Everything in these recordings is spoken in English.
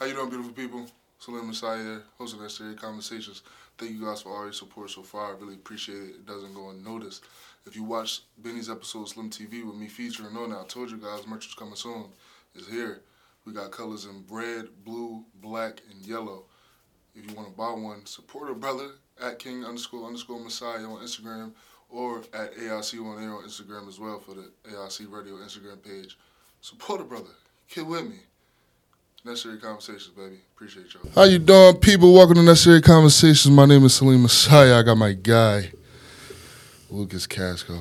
How you doing, beautiful people? Saleem Messiah here, hosting Necessary Conversations. Thank you guys for all your support so far. I really appreciate it. It doesn't go unnoticed. If you watch Benny's episode of Slim TV with me featuring Nona, I told you guys merch is coming soon. It's here. We got colors in red, blue, black, and yellow. If you want to buy one, support a brother at King underscore underscore Messiah on Instagram or at AIC on air on Instagram as well for the AIC Radio Instagram page. Support a brother. Get with me. Necessary Conversations, baby. Appreciate y'all. How you doing, people? Welcome to Necessary Conversations. My name is Saleem Messiah. I got my guy, Lukas Kasko,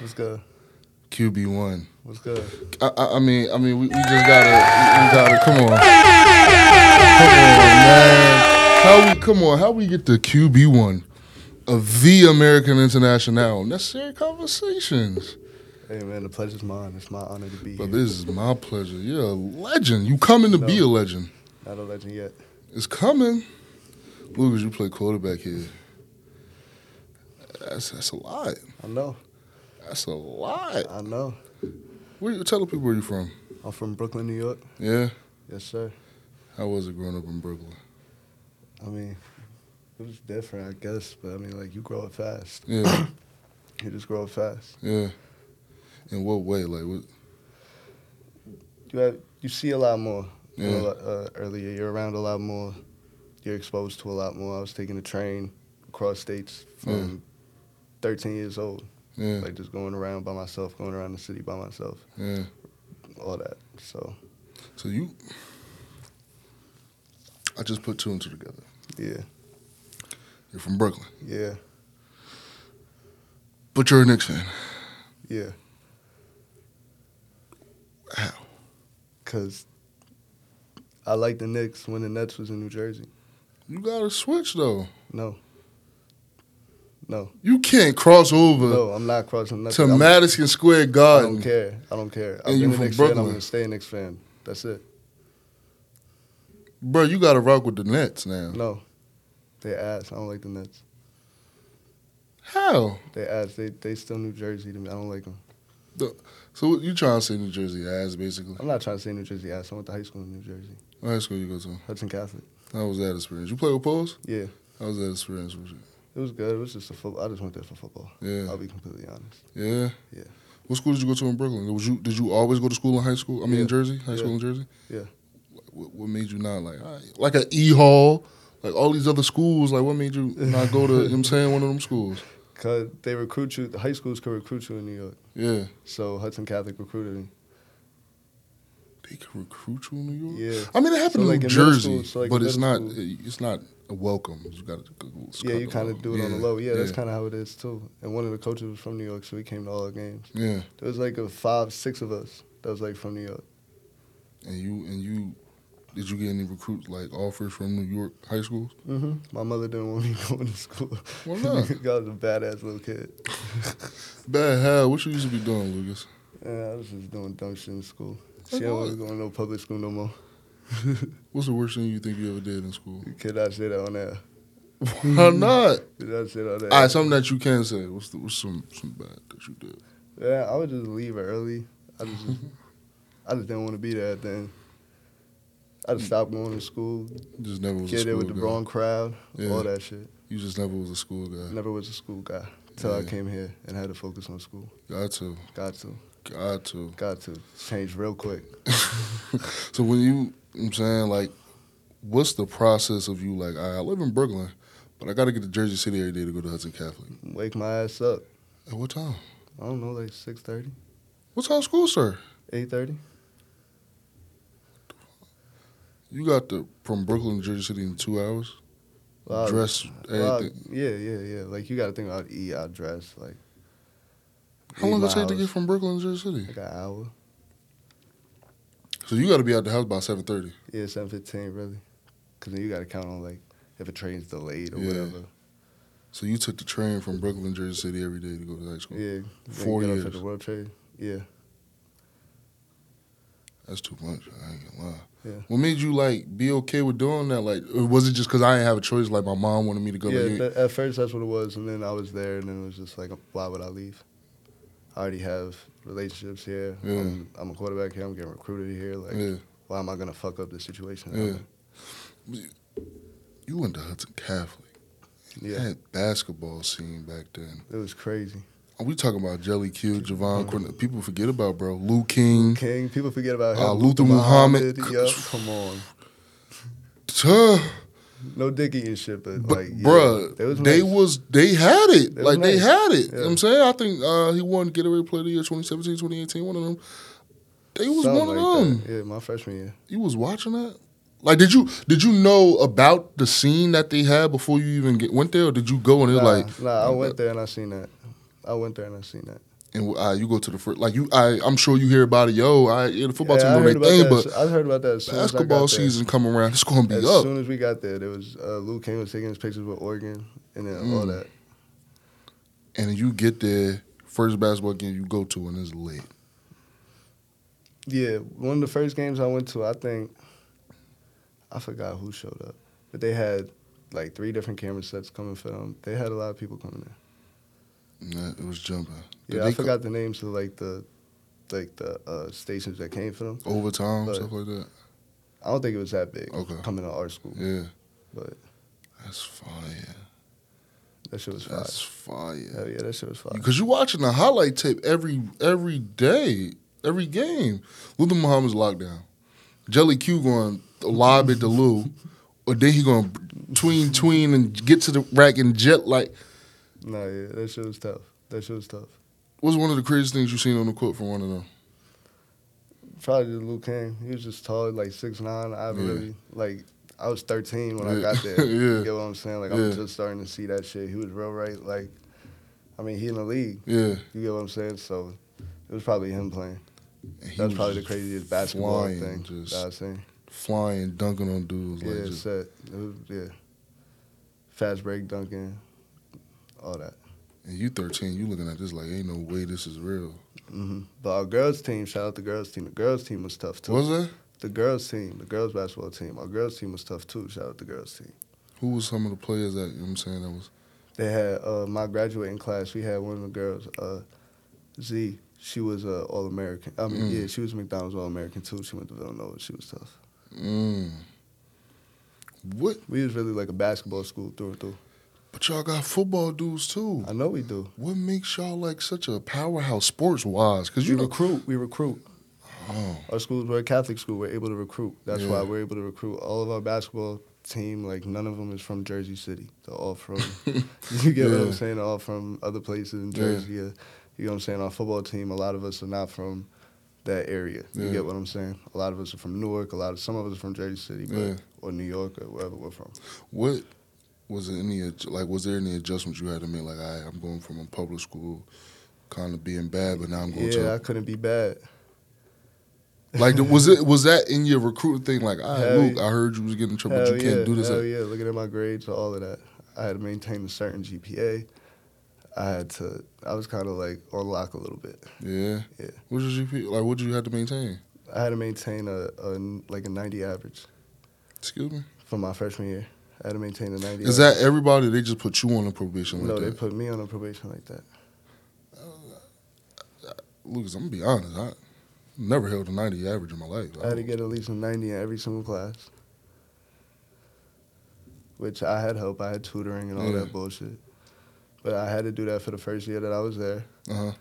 What's good? QB one. What's good? I, I, I mean, I mean, we, we just gotta, we, we gotta. Come on, come on, man. How we? Come on, how we get the QB one of the American International? Necessary Conversations. Hey man, the pleasure's mine. It's my honor to be here. But here. this is my pleasure. You're a legend. You coming to be a legend. Not a legend yet. It's coming. Lukas, you play quarterback here. That's that's a lot. I know. That's a lot. I know. Where you, tell the people where you're from. I'm from Brooklyn, New York. Yeah. Yes, sir. How was it growing up in Brooklyn? I mean, it was different, I guess. But I mean, like you grow up fast. Yeah. You just grow up fast. yeah. In what way? Like what? You have, you see a lot more. You know, uh, earlier, you're around a lot more. You're exposed to a lot more. I was taking a train across states from 13 years old. Yeah. Like just going around by myself, going around the city by myself, Yeah. all that. So So you. I just put two and two together. yeah, You're from Brooklyn, yeah, but you're a Knicks fan. yeah. How? Cause I like the Knicks when the Nets was in New Jersey. You gotta switch though. No. No. You can't cross over No, I'm not crossing to nothing. I'm- Madison Square Garden. I don't care. I don't care. I've And you from Knicks fan. I'm Brooklyn. gonna stay a Knicks fan. That's it. Bro, you gotta rock with the Nets now. No. They ass. I don't like the Nets. How? They ass. They they still New Jersey to me. I don't like them. So what you trying to say New Jersey ass basically? I'm not trying to say New Jersey ass. I went to high school in New Jersey. What high school you go to? Hudson Catholic. How was that experience? You play with poles? Yeah. How was that experience with you? It was good. It was just a football. I just went there for football. Yeah. I'll be completely honest. Yeah. Yeah. What school did you go to in Brooklyn? Was you did you always go to school in high school? I mean in Jersey, high school in Jersey. Yeah. What, what made you not like like an E Hall, like all these other schools? Like what made you not go to? you know what I'm saying one of them schools. Cause they recruit you. The high schools could recruit you in New York. Yeah, So Hudson Catholic recruited me. they can recruit you in New York. Yeah. I mean it happened So, in like, New Jersey, school- so, like, but it's not. school- It's not a welcome. You got to. Yeah, you kind of do it on the low. Yeah, that's kind of how it is too. And one of the coaches was from New York, so he came to all our games. Yeah, There was like a five, six of us that was like from New York. and you and you. Did you get any recruit like offers from New York high schools? Mm-hmm. My mother didn't want me going to school. Why not? I was a badass little kid. Bad hell. What you used to be doing, Lukas? Yeah, I was just doing dumb shit in school. Like She don't what? want to go to no public school no more. What's the worst thing you think you ever did in school? You cannot say that on air. Why not? You cannot say that on air. All right, something that you can say. What's the, what's some some bad that you did? Yeah, I would just leave early. I just, I just didn't want to be there at the end. I just stopped going to school. Just never was a Get there school with the guy. wrong crowd. Yeah. All that shit. You just never was a school guy. Never was a school guy until I came here and had to focus on school. Got to, Got to, got to. got to change real quick. so when you, you know what I'm saying like, what's the process of you like? I live in Brooklyn, but I got to get to Jersey City every day to go to Hudson Catholic. Wake my ass up. At what time? I don't know, like 6.30, What time school sir? 8.30. You got the from Brooklyn to Jersey City in two hours. Well, Dress well, yeah, yeah, yeah. Like you got to think about eat, I dress. Like How long does it take to get from Brooklyn to Jersey City? Like an hour. So you got to be out the house by seven thirty. Yeah, seven fifteen really. Cause then you got to count on like if a train's delayed or Yeah. whatever. So you took the train from Brooklyn, Jersey City every day to go to high school. Yeah. Four then you get years. the World Trade. Yeah. That's too much. I ain't gonna lie. Yeah. What made you like be okay with doing that? Like, was it just because I didn't have a choice? Like my mom wanted me to go. yeah. like, th- at first that's what it was, and then I was there, and then it was just like, why would I leave? I already have relationships here. Yeah. I'm, I'm a quarterback here. I'm getting recruited here. Like, yeah. why am I gonna fuck up the situation? Yeah. You went to Hudson Catholic. Yeah. had basketball scene back then. It was crazy. We talking about Jelly Q, Jahvon Quinerly? People forget about bro. Lou King. King, people forget about him. Uh, Luther Muhammad. Yup, come on. Tuh. No dicky and shit, but But like, yeah, bruh, was they nice. was they had it. They like they had it. You know what I'm saying? I think uh, he won Gatorade Player of the Year 2017, 2018, one of them. They was Something one of them. that. Yeah, my freshman year. You was watching that? Like did you did you know about the scene that they had before you even get, went there or did you go and it Nah, like nah, I went there and I seen that. I went there and I seen that. and uh, you go to the first like you I I'm sure you hear about it, yo, I yeah, the football Yeah, I team doing their thing, but I heard about that. As soon as basketball there. season come around, it's gonna be As up. As soon as we got there, there was uh, Luke King was taking his pictures with Oregon and then all Mm. that. and you get there, first basketball game you go to and it's late. Yeah, one of the first games I went to, I think I forgot who showed up, but they had like three different camera sets coming for them. They had a lot of people coming there. That, it was jumping. Did Yeah, I co- forgot the names of like the like the uh, stations that came for them. overtime, stuff like that. I don't think it was that big Okay. coming to our school, Yeah. but That's fire. that shit was fire. That's fire. Hell yeah, that shit was fire. Because you're watching the highlight tape every every day, every game. Luther Muhammad's lockdown. Jelly Q going to lob it to Lou, or then he going to tween tween and get to the rack and jet like. No, yeah, that shit was tough. That shit was tough. What's one of the craziest things you've seen on the court from one of them? Probably Luke King. He was just tall, like six nine. I Yeah. really like. I was thirteen when I got there. Yeah. You get what I'm saying? Like I'm just starting to see that shit. He was real right. Like, I mean, he in the league. Yeah, You get what I'm saying? So it was probably him playing. And he That was was probably the craziest basketball flying, thing just that I've seen. flying, dunking on dudes. Yeah, like just, set. It was, yeah. Fast break dunking, all that. and you 13, you looking at this like, ain't no way this is real. hmm But our girls team, shout out the girls team. The girls team was tough too. Was that? The girls team, the girls basketball team. Our girls team was tough too. Shout out the girls team. Who was some of the players that you know what I'm saying that was? They had uh, my graduating class. We had one of the girls, uh, Z. She was uh, all American. I mean, Mm. yeah, she was McDonald's all American too. She went to Villanova. She was tough. Mm. What? We was really like a basketball school through and through. But y'all got football dudes too. I know we do. What makes y'all like such a powerhouse sports wise? Because you we know, recruit. We recruit. oh, Our schools were a Catholic school. We're able to recruit. That's Yeah. why we're able to recruit all of our basketball team. Like none of them is from Jersey City. They're all from. you get what I'm saying? They're all from other places in Jersey. Yeah. You know what I'm saying? Our football team. A lot of us are not from that area. You get what I'm saying? A lot of us are from Newark. A lot of some of us are from Jersey City, but, Yeah. or New York or wherever we're from. what was there any like? Was there any adjustments you had to make? Like, I, I'm going from a public school, kind of being bad, but now I'm going to Yeah, I couldn't be bad. like. Was it was that in your recruiting thing? Like, all right, Hell Luke, yeah. I heard you was getting in trouble, Hell but you can't do this. Hell yeah, looking at my grades, all of that. I had to maintain a certain GPA. I had to. I was kind of like on lock a little bit. Yeah. Yeah. What was your GP? Like, what did you have to maintain? I had to maintain a, a like a 90 average Excuse me. for my freshman year. I had to maintain a 90. Is average. that everybody? They just put you on a probation like that? no? They put me on a probation like that. Lukas, I'm gonna be honest. I never held a 90 average in my life. I had to get at least a 90 in every single class. Which I had help. I had tutoring and all Yeah. that bullshit. But I had to do that for the first year that I was there. Uh-huh.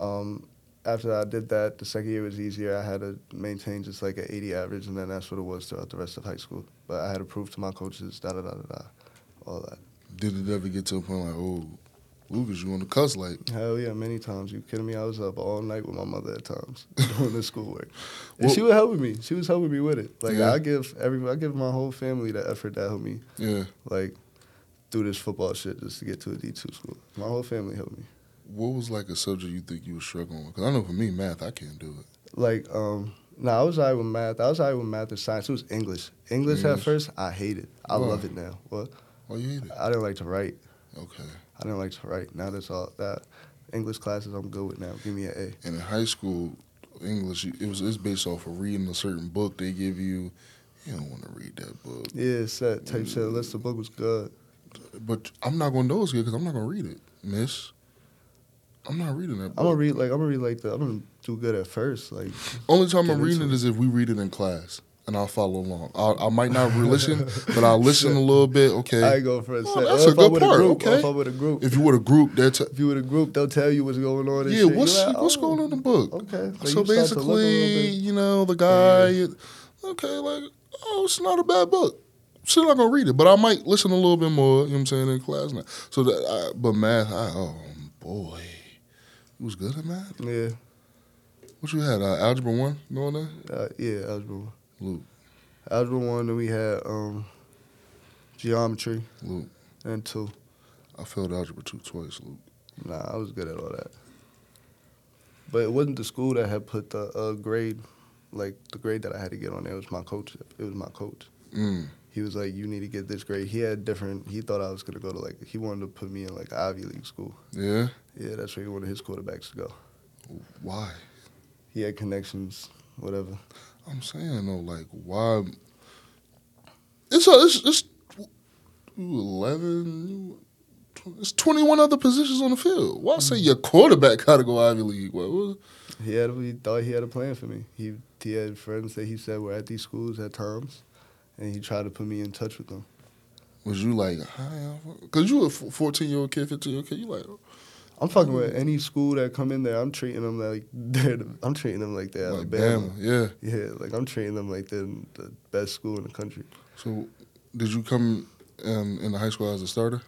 Um, after I did that, the second year was easier. I had to maintain just like an 80 average, and then that's what it was throughout the rest of high school. But I had to prove to my coaches, da da da da da, all that. Did it ever get to a point like, oh, Lukas, you on the cuss like? Hell yeah, many times. You kidding me? I was up all night with my mother at times doing the schoolwork, and Well- she was helping me. She was helping me with it. Like Yeah. I give every, I give my whole family the effort that helped me Yeah. like do this football shit just to get to a D two school. My whole family helped me. What was like a subject you think you were struggling with? Because I know for me, math, I can't do it. Like, um, no, I was alright with math. I was alright with math and science. It was English. English at first, I hated. I Why? love it now. What? Why you hate it? I didn't like to write. Okay. I didn't like to write. Now that's all that English classes I'm good with now. Give me an A. And in high school, English, it was it's based off of reading a certain book they give you. You don't want to read that book. Yeah, set type shit. Unless the book was good. But I'm not going to know it's good because I'm not going to read it, miss. I'm not reading that book. I'm gonna read like I'm gonna read like the I'm gonna do good at first. Like Only time I'm reading it is if we read it in class. and I'll follow along. I, I might not listen, but I'll listen a little bit. Okay, I go for oh, a Oh, second. that's a good part, group, okay. If I'm with a group, if you were a group, that's if you with a group, they'll tell you what's going on. Yeah. shit. What's like, what's oh, going on in the book? Okay. Like, so you start to look a little basically, you know, the guy, okay, like, oh, it's not a bad book. Still not gonna read it, but I might listen a little bit more. You know what I'm saying in class now. So that, I, but math, I, oh boy, you was good at math. Yeah. What you had? Uh, algebra one going there? Uh, yeah, algebra one. Luke, Algebra one, then we had um, geometry Luke. and two. I failed algebra two twice, Luke. Nah, I was good at all that. But it wasn't the school that had put the uh, grade, like the grade that I had to get on there. It was my coach. It was my coach. Mm. He was like, "You need to get this grade." He had different. He thought I was gonna go to like. He wanted to put me in like Ivy League school. Yeah. Yeah, that's where he wanted his quarterbacks to go. Why? He had connections, whatever. I'm saying though, like, why? It's a, it's it's eleven. It's twenty one other positions on the field. Why say mm-hmm. your quarterback got to go Ivy League? What was? He had. He thought he had a plan for me. He he had friends that he said were at these schools at times, and he tried to put me in touch with them. Was you like, hi, because you a fourteen year old kid, fifteen year old kid, you like, I'm fucking with any school that come in there. I'm treating them like they're. The, I'm treating them like they're like Alabama. Bama, yeah. Yeah, like I'm treating them like they're the best school in the country. So, did you come um, in the high school as a starter?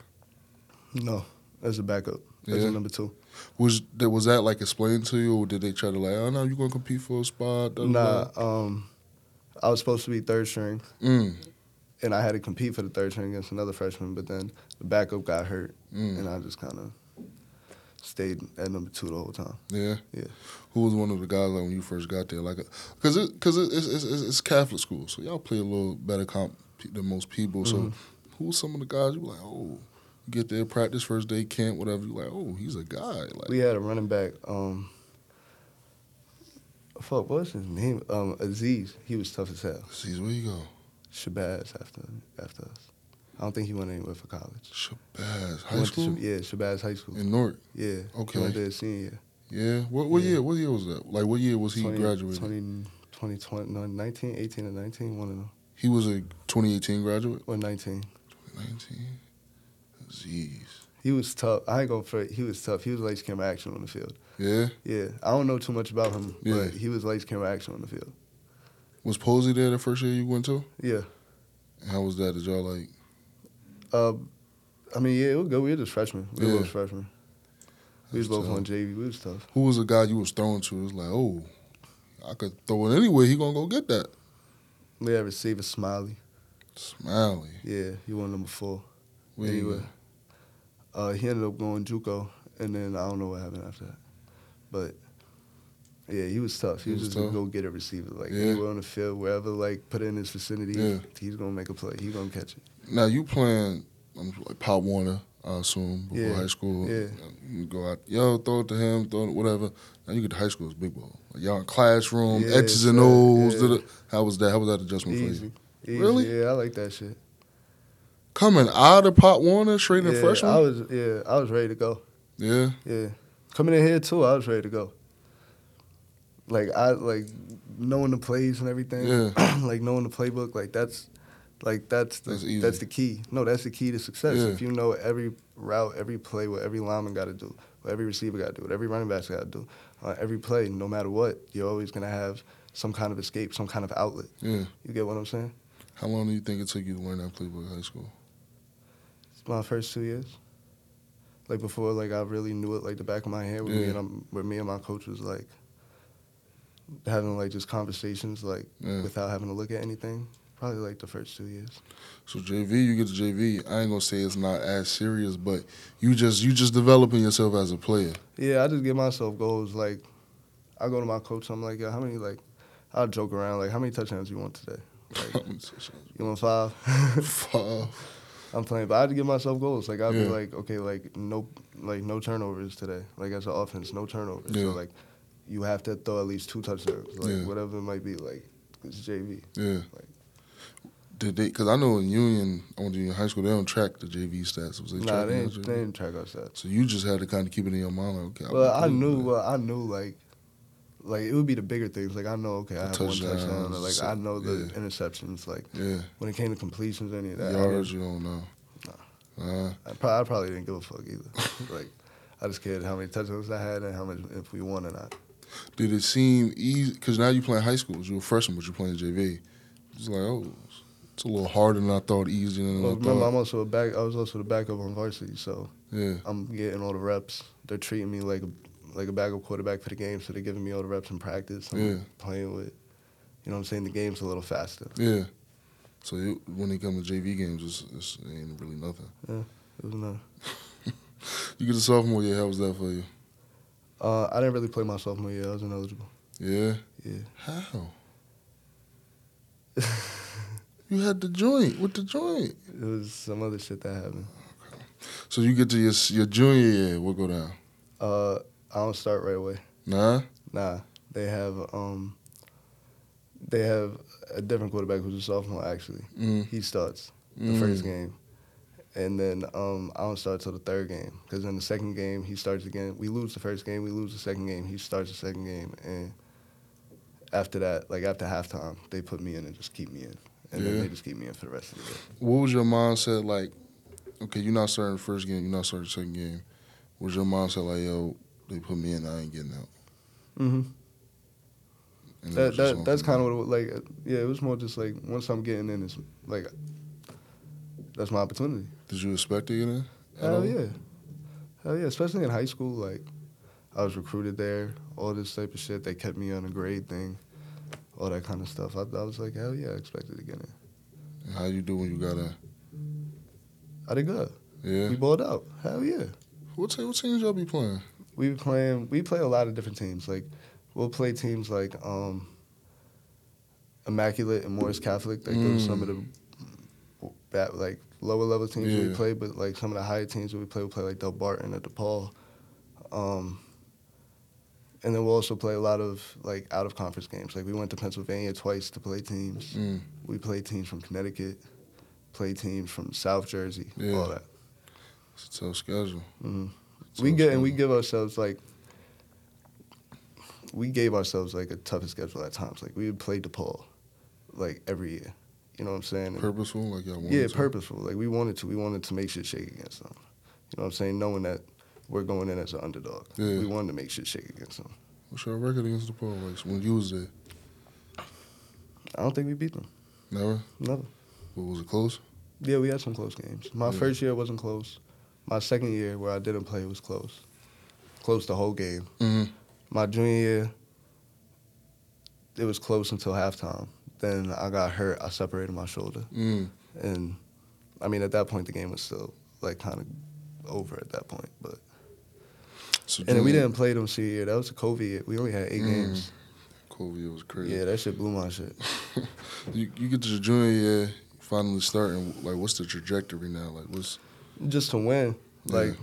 No, as a backup, as a number two. Was that was that like explained to you, or did they try to like, oh no, you're gonna compete for a spot? Nah, da? um, I was supposed to be third string, Mm, and I had to compete for the third string against another freshman. But then the backup got hurt, mm. and I just kind of stayed at number two the whole time. Yeah. Yeah. Who was one of the guys like when you first got there? Like, because it, cause it, it's, it's, it's it's Catholic school, so y'all play a little better comp than most people. So, Mhm. who was some of the guys you were like, oh, get there, practice first day camp, whatever. You like, oh, he's a guy. Like, We had a running back. Um, fuck, what was his name? Um, Aziz. He was tough as hell. Aziz, where you go. Shabazz after after us. I don't think he went anywhere for college. Shabazz High to school Shab- yeah, Shabazz High School. in Newark. Yeah. Okay. He went there senior year. Yeah. What what Yeah. year? What year was that? Like, what year was he 20, graduated? 20, 2020, no, 19, 18 and 19, one of them. He was a 2018 graduate. Or 19. 19. Jeez. He was tough. I ain't gonna fret. He was tough. He was lights camera action on the field. Yeah. Yeah. I don't know too much about him, Yeah. but he was lights camera action on the field. Was Posey there the first year you went to? Yeah. How was that? Did y'all like? Uh, I mean, yeah, it was good. We were just freshmen. We Yeah. were both freshmen. We was both tough. on JV. We was tough. Who was the guy you was throwing to? It was like, oh, I could throw it anywhere. He gonna go get that. We had receiver Smiley. Smiley. Yeah, he won number four. Where Anyway. Uh, he ended up going JUCO, and then I don't know what happened after that. But yeah, he was tough. He, He was, was just a tough? go get a receiver. Like Yeah. anywhere on the field, wherever like put in his vicinity, Yeah. he's gonna make a play. He's gonna catch it. Now you playing um, like Pop Warner, I assume, before Yeah. high school. Yeah. You go out, yo, throw it to him, throw it, whatever. Now you get to high school, it's big ball. Like y'all in classroom, Yeah, X's and. O's. Yeah. How was that? How was that adjustment for you? Easy. Easy. Really? Yeah, I like that shit. Coming out of Pop Warner, straight in yeah, freshman. I was yeah, I was ready to go. yeah. Yeah, coming in here too, I was ready to go. Like I like knowing the plays and everything. Yeah. like knowing the playbook. Like that's like that's the That's that's the key. No, that's the key to success. Yeah. If you know every route, every play, what every lineman got to do, what every receiver got to do, what every running back got to do, uh, every play, no matter what, you're always gonna have some kind of escape, some kind of outlet. Yeah. You get what I'm saying? How long do you think it took you to learn that playbook in high school? My first two years. Like before, like I really knew it like the back of my hand. With me Yeah. and I'm, where me and my coach was like having like just conversations like Yeah. without having to look at anything. Probably like the first two years. So JV, you get to JV. I ain't gonna say it's not as serious, but you just you just developing yourself as a player. Yeah, I just give myself goals. Like I go to my coach. I'm like, yeah, how many like I'll joke around like how many touchdowns do you want today? Like you want five? Five. I'm playing, but I had to give myself goals. Like I'd be like, okay, like no, like no turnovers today. Like as an offense, no turnovers. Yeah. So like, you have to throw at least two touchdowns. Like Yeah. whatever it might be. Like it's JV. Yeah. Like- Did they? Because I know in Union, I went to Union High School, they don't track the JV stats. Was they Nah, they JV? they ain't track us that. So you just had to kind of keep it in your mind, like, okay. Well, I do knew. Well, I knew like like it would be the bigger things. Like I know, okay, I have one touchdown. Or, like Touchdowns, I know the yeah. interceptions. Like Yeah. when it came to completions, or any of that. Yards, you don't know. Nah. Uh, I, probably, I probably didn't give a fuck either. like I just cared how many touchdowns I had and how much if we won or not. did it seem easy? Because now you playing high school. You were a freshman, but you're playing JV. It's like, oh, it's a little harder than I thought. Easier than Well, I remember, I'm thought. also a back. I was also the backup on varsity, so Yeah. I'm getting all the reps. They're treating me like a like a backup quarterback for the game, so they're giving me all the reps in practice. I'm Yeah. playing with. You know what I'm saying? The game's a little faster. Yeah. So it, when they come to JV games, it's, it's it ain't really nothing. Yeah, it was another. You get a sophomore year. How was that for you? Uh, I didn't really play my sophomore year. I was ineligible. Yeah. Yeah. How? You had the joint with the joint. It was some other shit that happened. So you get to your your junior year. What go down? Uh, I don't start right away. Nah. Nah, they have um, they have a different quarterback who's a sophomore. Actually, Mm. he starts the Mm. first game, and then um, I don't start till the third game because in the second game he starts again. We lose the first game, we lose the second game. He starts the second game, and after that, like after halftime, they put me in and just keep me in, and Yeah. then they just keep me in for the rest of the year. What was your mindset like? Okay, you're not starting the first game. You're not starting the second game. What Was your mindset like, yo, they put me in, I ain't getting out? Mm-hmm. And That, that that's kind of what it, was like. uh, Yeah, it was more just like once I'm getting in, it's like that's my opportunity. Did you expect to get in? Hell yeah, hell yeah. Especially in high school, like I was recruited there, all this type of shit. They kept me on a grade thing, all that kind of stuff. I, I was like, hell yeah, I expected to get in. And How you do when you got in? I did good. Yeah. We balled out. Hell yeah. What, te- what teams y'all be playing? We be playing. We play a lot of different teams. Like we'll play teams like um, Immaculate and Morris Catholic. Like those are some of the bat, like lower level teams we play. But like some of the higher teams that we play, we play like Delbarton or DePaul. Um, and then we'll also play a lot of like out of conference games. Like we went to Pennsylvania twice to play teams. Mm. We played teams from Connecticut, play teams from South Jersey, Yeah. all that. It's a tough schedule. hmm A we get and we give ourselves like we gave ourselves like a tougher schedule at times. Like we would play DePaul like every year. You know what I'm saying? And- purposeful, like y'all wanted yeah, to? purposeful. Like we wanted to. We wanted to make shit shake against them. You know what I'm saying? Knowing that we're going in as an underdog. Yeah. We wanted to make shit shake against them. What's your record against DePaul? Like when you was there? I don't think we beat them. Never. Never. Was it close? Yeah, we had some close games. My Yeah. first year wasn't close. My second year, where I didn't play, was close. Close the whole game. Mm-hmm. My junior year, it was close until halftime. Then I got hurt. I separated my shoulder, Mm. and I mean, at that point, the game was still like kind of over at that point. But So and then we didn't play them senior year. That was a COVID year. We only had eight Mm. games. COVID was crazy. Yeah, that shit blew my shit. you, you get to your junior year, finally starting. Like, what's the trajectory now? Like, what's Just to win, Yeah. like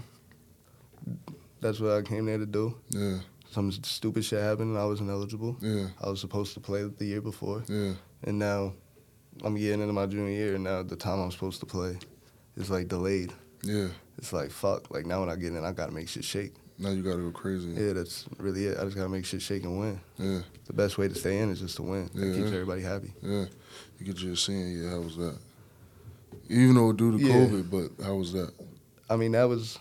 that's what I came there to do. yeah, Some stupid shit happened. and I wasn't eligible. yeah, I was supposed to play the year before. yeah, And now I'm getting into my junior year, and now the time I'm supposed to play is like delayed. yeah. It's like fuck. Like now when I get in, I gotta make shit shake. Now you gotta go crazy. Yeah, that's really it. I just gotta make shit shake and win. Yeah, The best way to stay in is just to win. Yeah, it keeps everybody happy. yeah. You get your senior year. How was that? Even though due to Yeah. COVID, but how was that? I mean, that was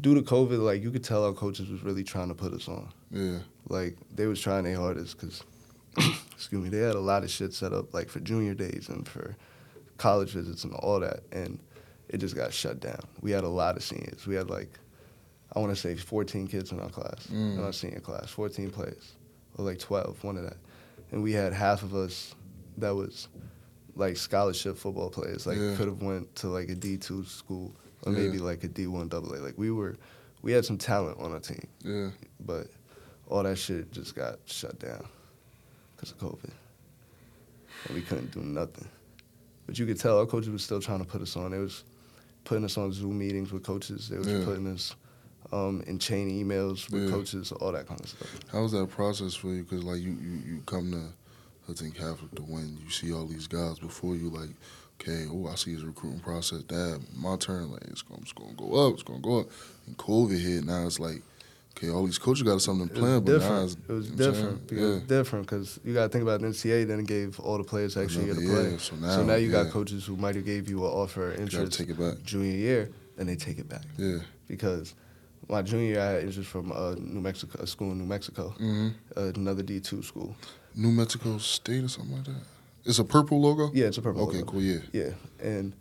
due to COVID. Like you could tell our coaches was really trying to put us on. Yeah, Like they was trying their hardest because, excuse me, they had a lot of shit set up like for junior days and for college visits and all that, and it just got shut down. We had a lot of seniors. We had like, I want to say 14 kids in our class, Mm. in our senior class, 14 players, or like 12, one of that, and we had half of us that was like scholarship football players, like Yeah. could have went to like a D2 school or Yeah. maybe like a D1 AA. Like we were, we had some talent on our team yeah. but all that shit just got shut down because of COVID. And we couldn't do nothing. But you could tell our coaches was still trying to put us on. They was putting us on Zoom meetings with coaches. They was Yeah. putting us um, in chain emails with coaches, all that kind of stuff. How was that process for you? Because like you, you, you come to Hudson Catholic to win. You see all these guys before you. Like, okay, oh, I see his recruiting process. Dad, my turn. Like, it's gonna, it's gonna go up. It's gonna go up. And COVID hit. Now it's like Okay, all these coaches got something was planned, but now it's, It was you know what I'm different. Because it was different because you got to think about the NCAA. Then it gave all the players extra year to play. year, so So now, now you yeah. got coaches who might have gave you an offer of You interest take it back. junior year, and they take it back Yeah. because my junior year I had interest from uh, New Mexico, a school in New Mexico, hmm uh, another D two school. New Mexico State or something like that. It's a purple logo. Yeah, it's a purple. Logo. Okay, logo. cool. Yeah. Yeah, and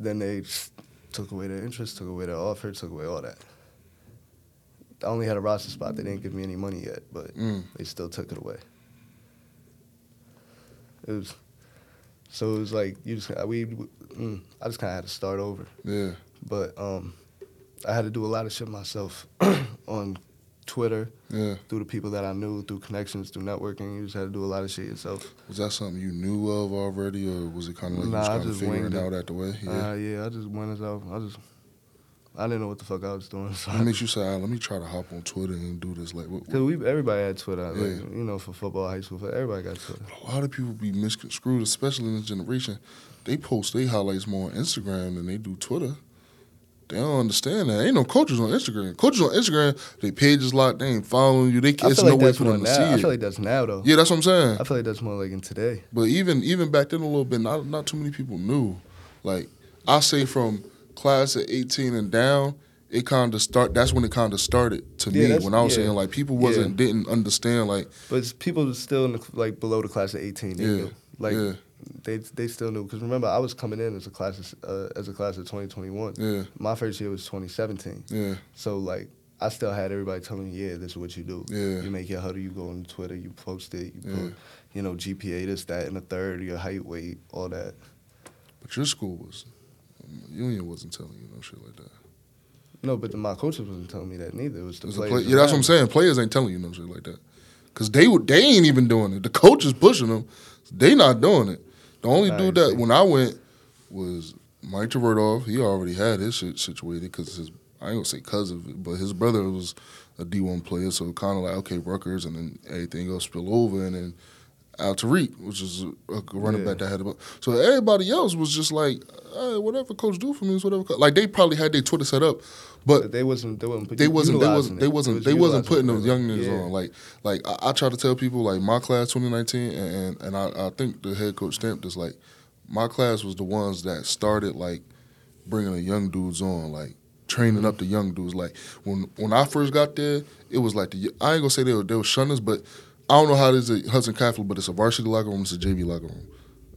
then they just took away their interest, took away their offer, took away all that. I only had a roster spot. They didn't give me any money yet, but Mm. they still took it away. It was so it was like you just we mm, I just kind of had to start over. Yeah. But um, I had to do a lot of shit myself on Twitter Yeah. through the people that I knew, through connections, through networking. You just had to do a lot of shit yourself. Was that something you knew of already, or was it kind of like Nah, you was of just figuring out at the way? Yeah. Uh, yeah, I just went as out. I just I didn't know what the fuck I was doing. So what makes you say, ah, "Let me try to hop on Twitter and do this"? Like, what, Cause we everybody had Twitter, like, Yeah. you know, for football, high school, for everybody got Twitter. a lot of people be misconstrued, especially in this generation. They post their highlights more on Instagram than they do Twitter. They don't understand that. Ain't no coaches on Instagram. Coaches on Instagram, they page is locked. They ain't following you. They it's feel no like way for them to now. see I feel like that's now though. yeah, that's what I'm saying. I feel like that's more like in today. But even even back then a little bit, not not too many people knew. Like I say from class of eighteen and down, it kind of start. That's when it kind of started to Yeah, me. When I was yeah. saying like people wasn't didn't understand like But people still in the, like below the class of eighteen. Yeah. Like yeah they they still knew because remember I was coming in as a class of, uh, as a class of twenty twenty one. yeah My first year was twenty seventeen. yeah So like I still had everybody telling me, yeah, this is what you do. Yeah. You make your Hudl, you go on Twitter, you post it, you Yeah. put, you know, GPA, this, that, and the third, your height, weight, all that. But your school was Union wasn't telling you no shit like that. No, but the, my coaches wasn't telling me that neither. It was the It's a players. play, yeah, that's what I'm saying. Players ain't telling you no shit like that. Cause they would they ain't even doing it. The coach is pushing them. They not doing it. The only I dude that when I went was Mike Treverdoff. He already had his shit situated because his I ain't gonna say cousin, but his brother was a D one player. So kind of like okay, Rutgers, and then everything else spill over, and then Al Tariq, which is a, a running Yeah. back that had a so everybody else was just like, hey, whatever coach do for me is whatever. co-" Like they probably had their Twitter set up, but But they wasn't. They wasn't. they wasn't they wasn't they wasn't was they wasn't putting those young niggas Yeah. on. Like like I, I try to tell people like my class 2019 and and, and I, I think the head coach stamped this like my class was the ones that started like bringing the young dudes on like training up the young dudes like when when I first got there it was like the I ain't gonna say they were they were shunners but I don't know how it is at Hudson Catholic but it's a varsity locker room it's a JV locker room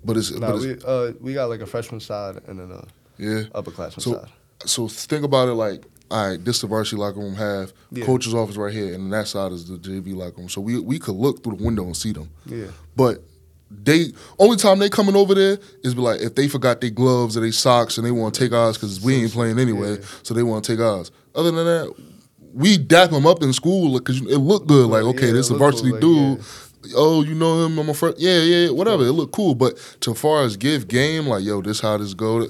but it's, Nah, but it's we uh we got like a freshman side and then a yeah upperclassman So- side. so think about it like, all right, this the varsity locker room half, Yeah. coach's office right here, and that side is the JV locker room. So we we could look through the window and see them. Yeah. But they only time they coming over there is be like if they forgot their gloves or their socks and they want to take ours because we ain't playing anyway, Yeah. so they want to take ours. Other than that, we dap them up in school because it looked good. Like okay, Yeah, this it a varsity cool, like, dude. Oh, you know him? I'm a friend. Yeah, yeah, whatever. It looked cool, but to far as give game, like yo, this how this go.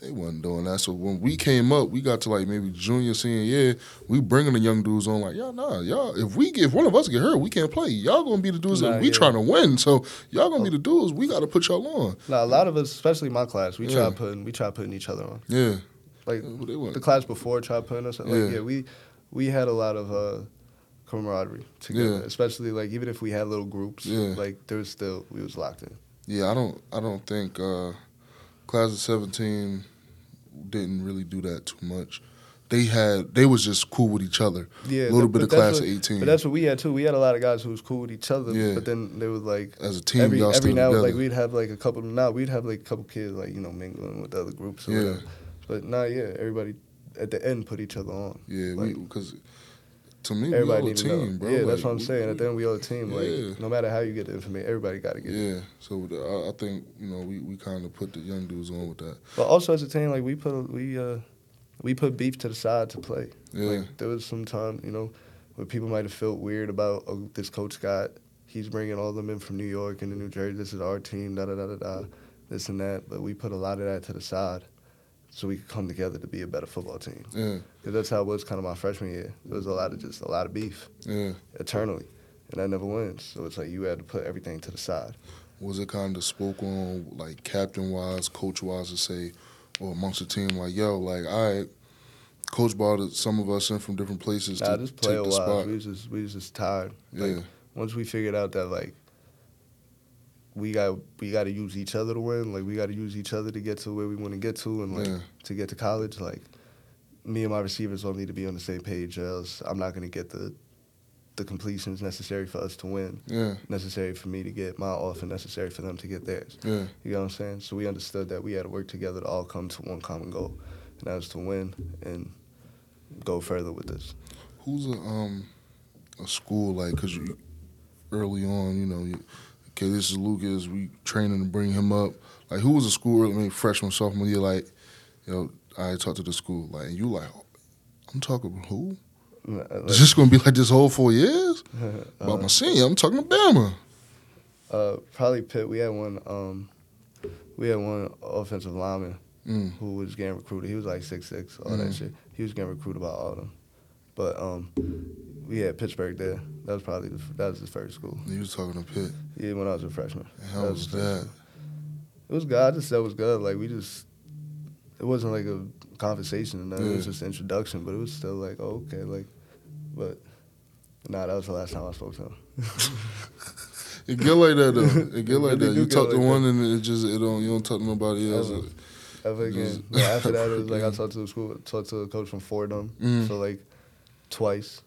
They wasn't doing that. So when we came up, we got to like maybe junior, senior year. We bringing the young dudes on like, y'all, nah, y'all. If we get, if one of us get hurt, we can't play. Y'all gonna be the dudes Nah, that we yeah. trying to win. So y'all gonna be oh. the dudes. We got to put y'all on. Now a lot of us, especially my class, we Yeah. try putting we try putting each other on. Yeah, Like Yeah, the class before tried putting us. Like, Yeah. yeah. we we had a lot of uh, camaraderie together. Yeah. Especially like even if we had little groups, Yeah. like there was still we was locked in. yeah. I don't, I don't think uh, class of seventeen didn't really do that too much. They had, they was just cool with each other. Yeah, a little bit of class what- of eighteen. But that's what we had too. We had a lot of guys who was cool with each other. Yeah. But then they was like As a team, every every now together. like we'd have like a couple now we'd have like a couple kids like you know mingling with the other groups. Or Yeah. Whatever. But nah, yeah, everybody at the end put each other on. yeah, like- we because to me, we Everybody all a team, know. bro. Yeah, that's what I'm we- saying. we- At the end, we all a team. Yeah. Like no matter how you get the information, everybody got to get it. Yeah, so the, I, I think you know we, we kind of put the young dudes on with that. But also as a team, like we put we uh we put beef to the side to play. Yeah, Like there was some time, you know, where people might have felt weird about oh this coach got he's bringing all them in from New York and New Jersey. This is our team. Da da da da da. This and that. But we put a lot of that to the side, so we could come together to be a better football team. yeah, that's how it was kind of my freshman year. There was a lot of just a lot of beef yeah. eternally, and that never wins. So it's like you had to put everything to the side. Was it kind of spoke on like captain wise, coach wise to say, or amongst the team like, yo, like, all right, coach brought some of us in from different places Nah, to just play take the spot. We was just we was just tired. Like, Yeah, once we figured out that like we got we got to use each other to win. Like we got to use each other to get to where we want to get to, and like yeah, to get to college. Like me and my receivers all need to be on the same page, or else I'm not gonna get the the completions necessary for us to win, yeah, necessary for me to get my off, and necessary for them to get theirs. yeah. You know what I'm saying? So we understood that we had to work together to all come to one common goal, and that was to win and go further with this. Who's a um a school like? Cause you early on, you know, you, okay, this is Lukas. We training to bring him up. Like, who was a school early, maybe freshman, sophomore year? Like, you know, I talked to the school. Like, and you like, I'm talking about who? Is this gonna be like this whole four years? About my senior, I'm talking about Bama. Uh, probably Pitt. We had one. Um, we had one offensive lineman Mm. who was getting recruited. He was like six six, all that Mm. shit. He was getting recruited by all them. But um, we had Pittsburgh there. That was probably the, that was the first school. You was talking to Pitt. Yeah, when I was a freshman. How That was was that? It was good. I just said it was good. Like we just, it wasn't like a conversation. nothing. It was just an introduction. But it was still like, oh, okay, like, but nah, that was the last time I spoke to him. It get like that though. It get like that. You talk to like one and it just it don't you don't talk to nobody else. Ever. Ever again. Just- after that, it was like I talked to the school, talked to a coach from Fordham Mm. for like twice.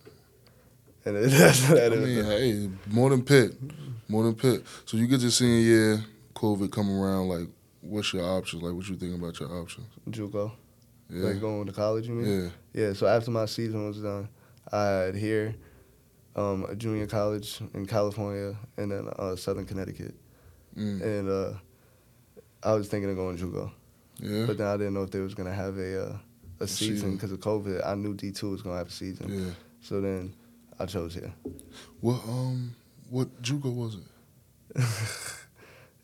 And it, that's that. I mean, hey, more than Pitt, more than Pitt. So you get your senior year, COVID come around. Like, what's your options? Like, what you think about your options? JUCO, Yeah, like going to college. You mean? yeah, Yeah, so after my season was done, I had here um, a junior college in California and then uh, Southern Connecticut. mm. And uh, I was thinking of going JUCO, yeah, but then I didn't know if they was gonna have a uh, a season because of COVID. I knew D two was gonna have a season, yeah. so then I chose here. What um, what JUCO was it?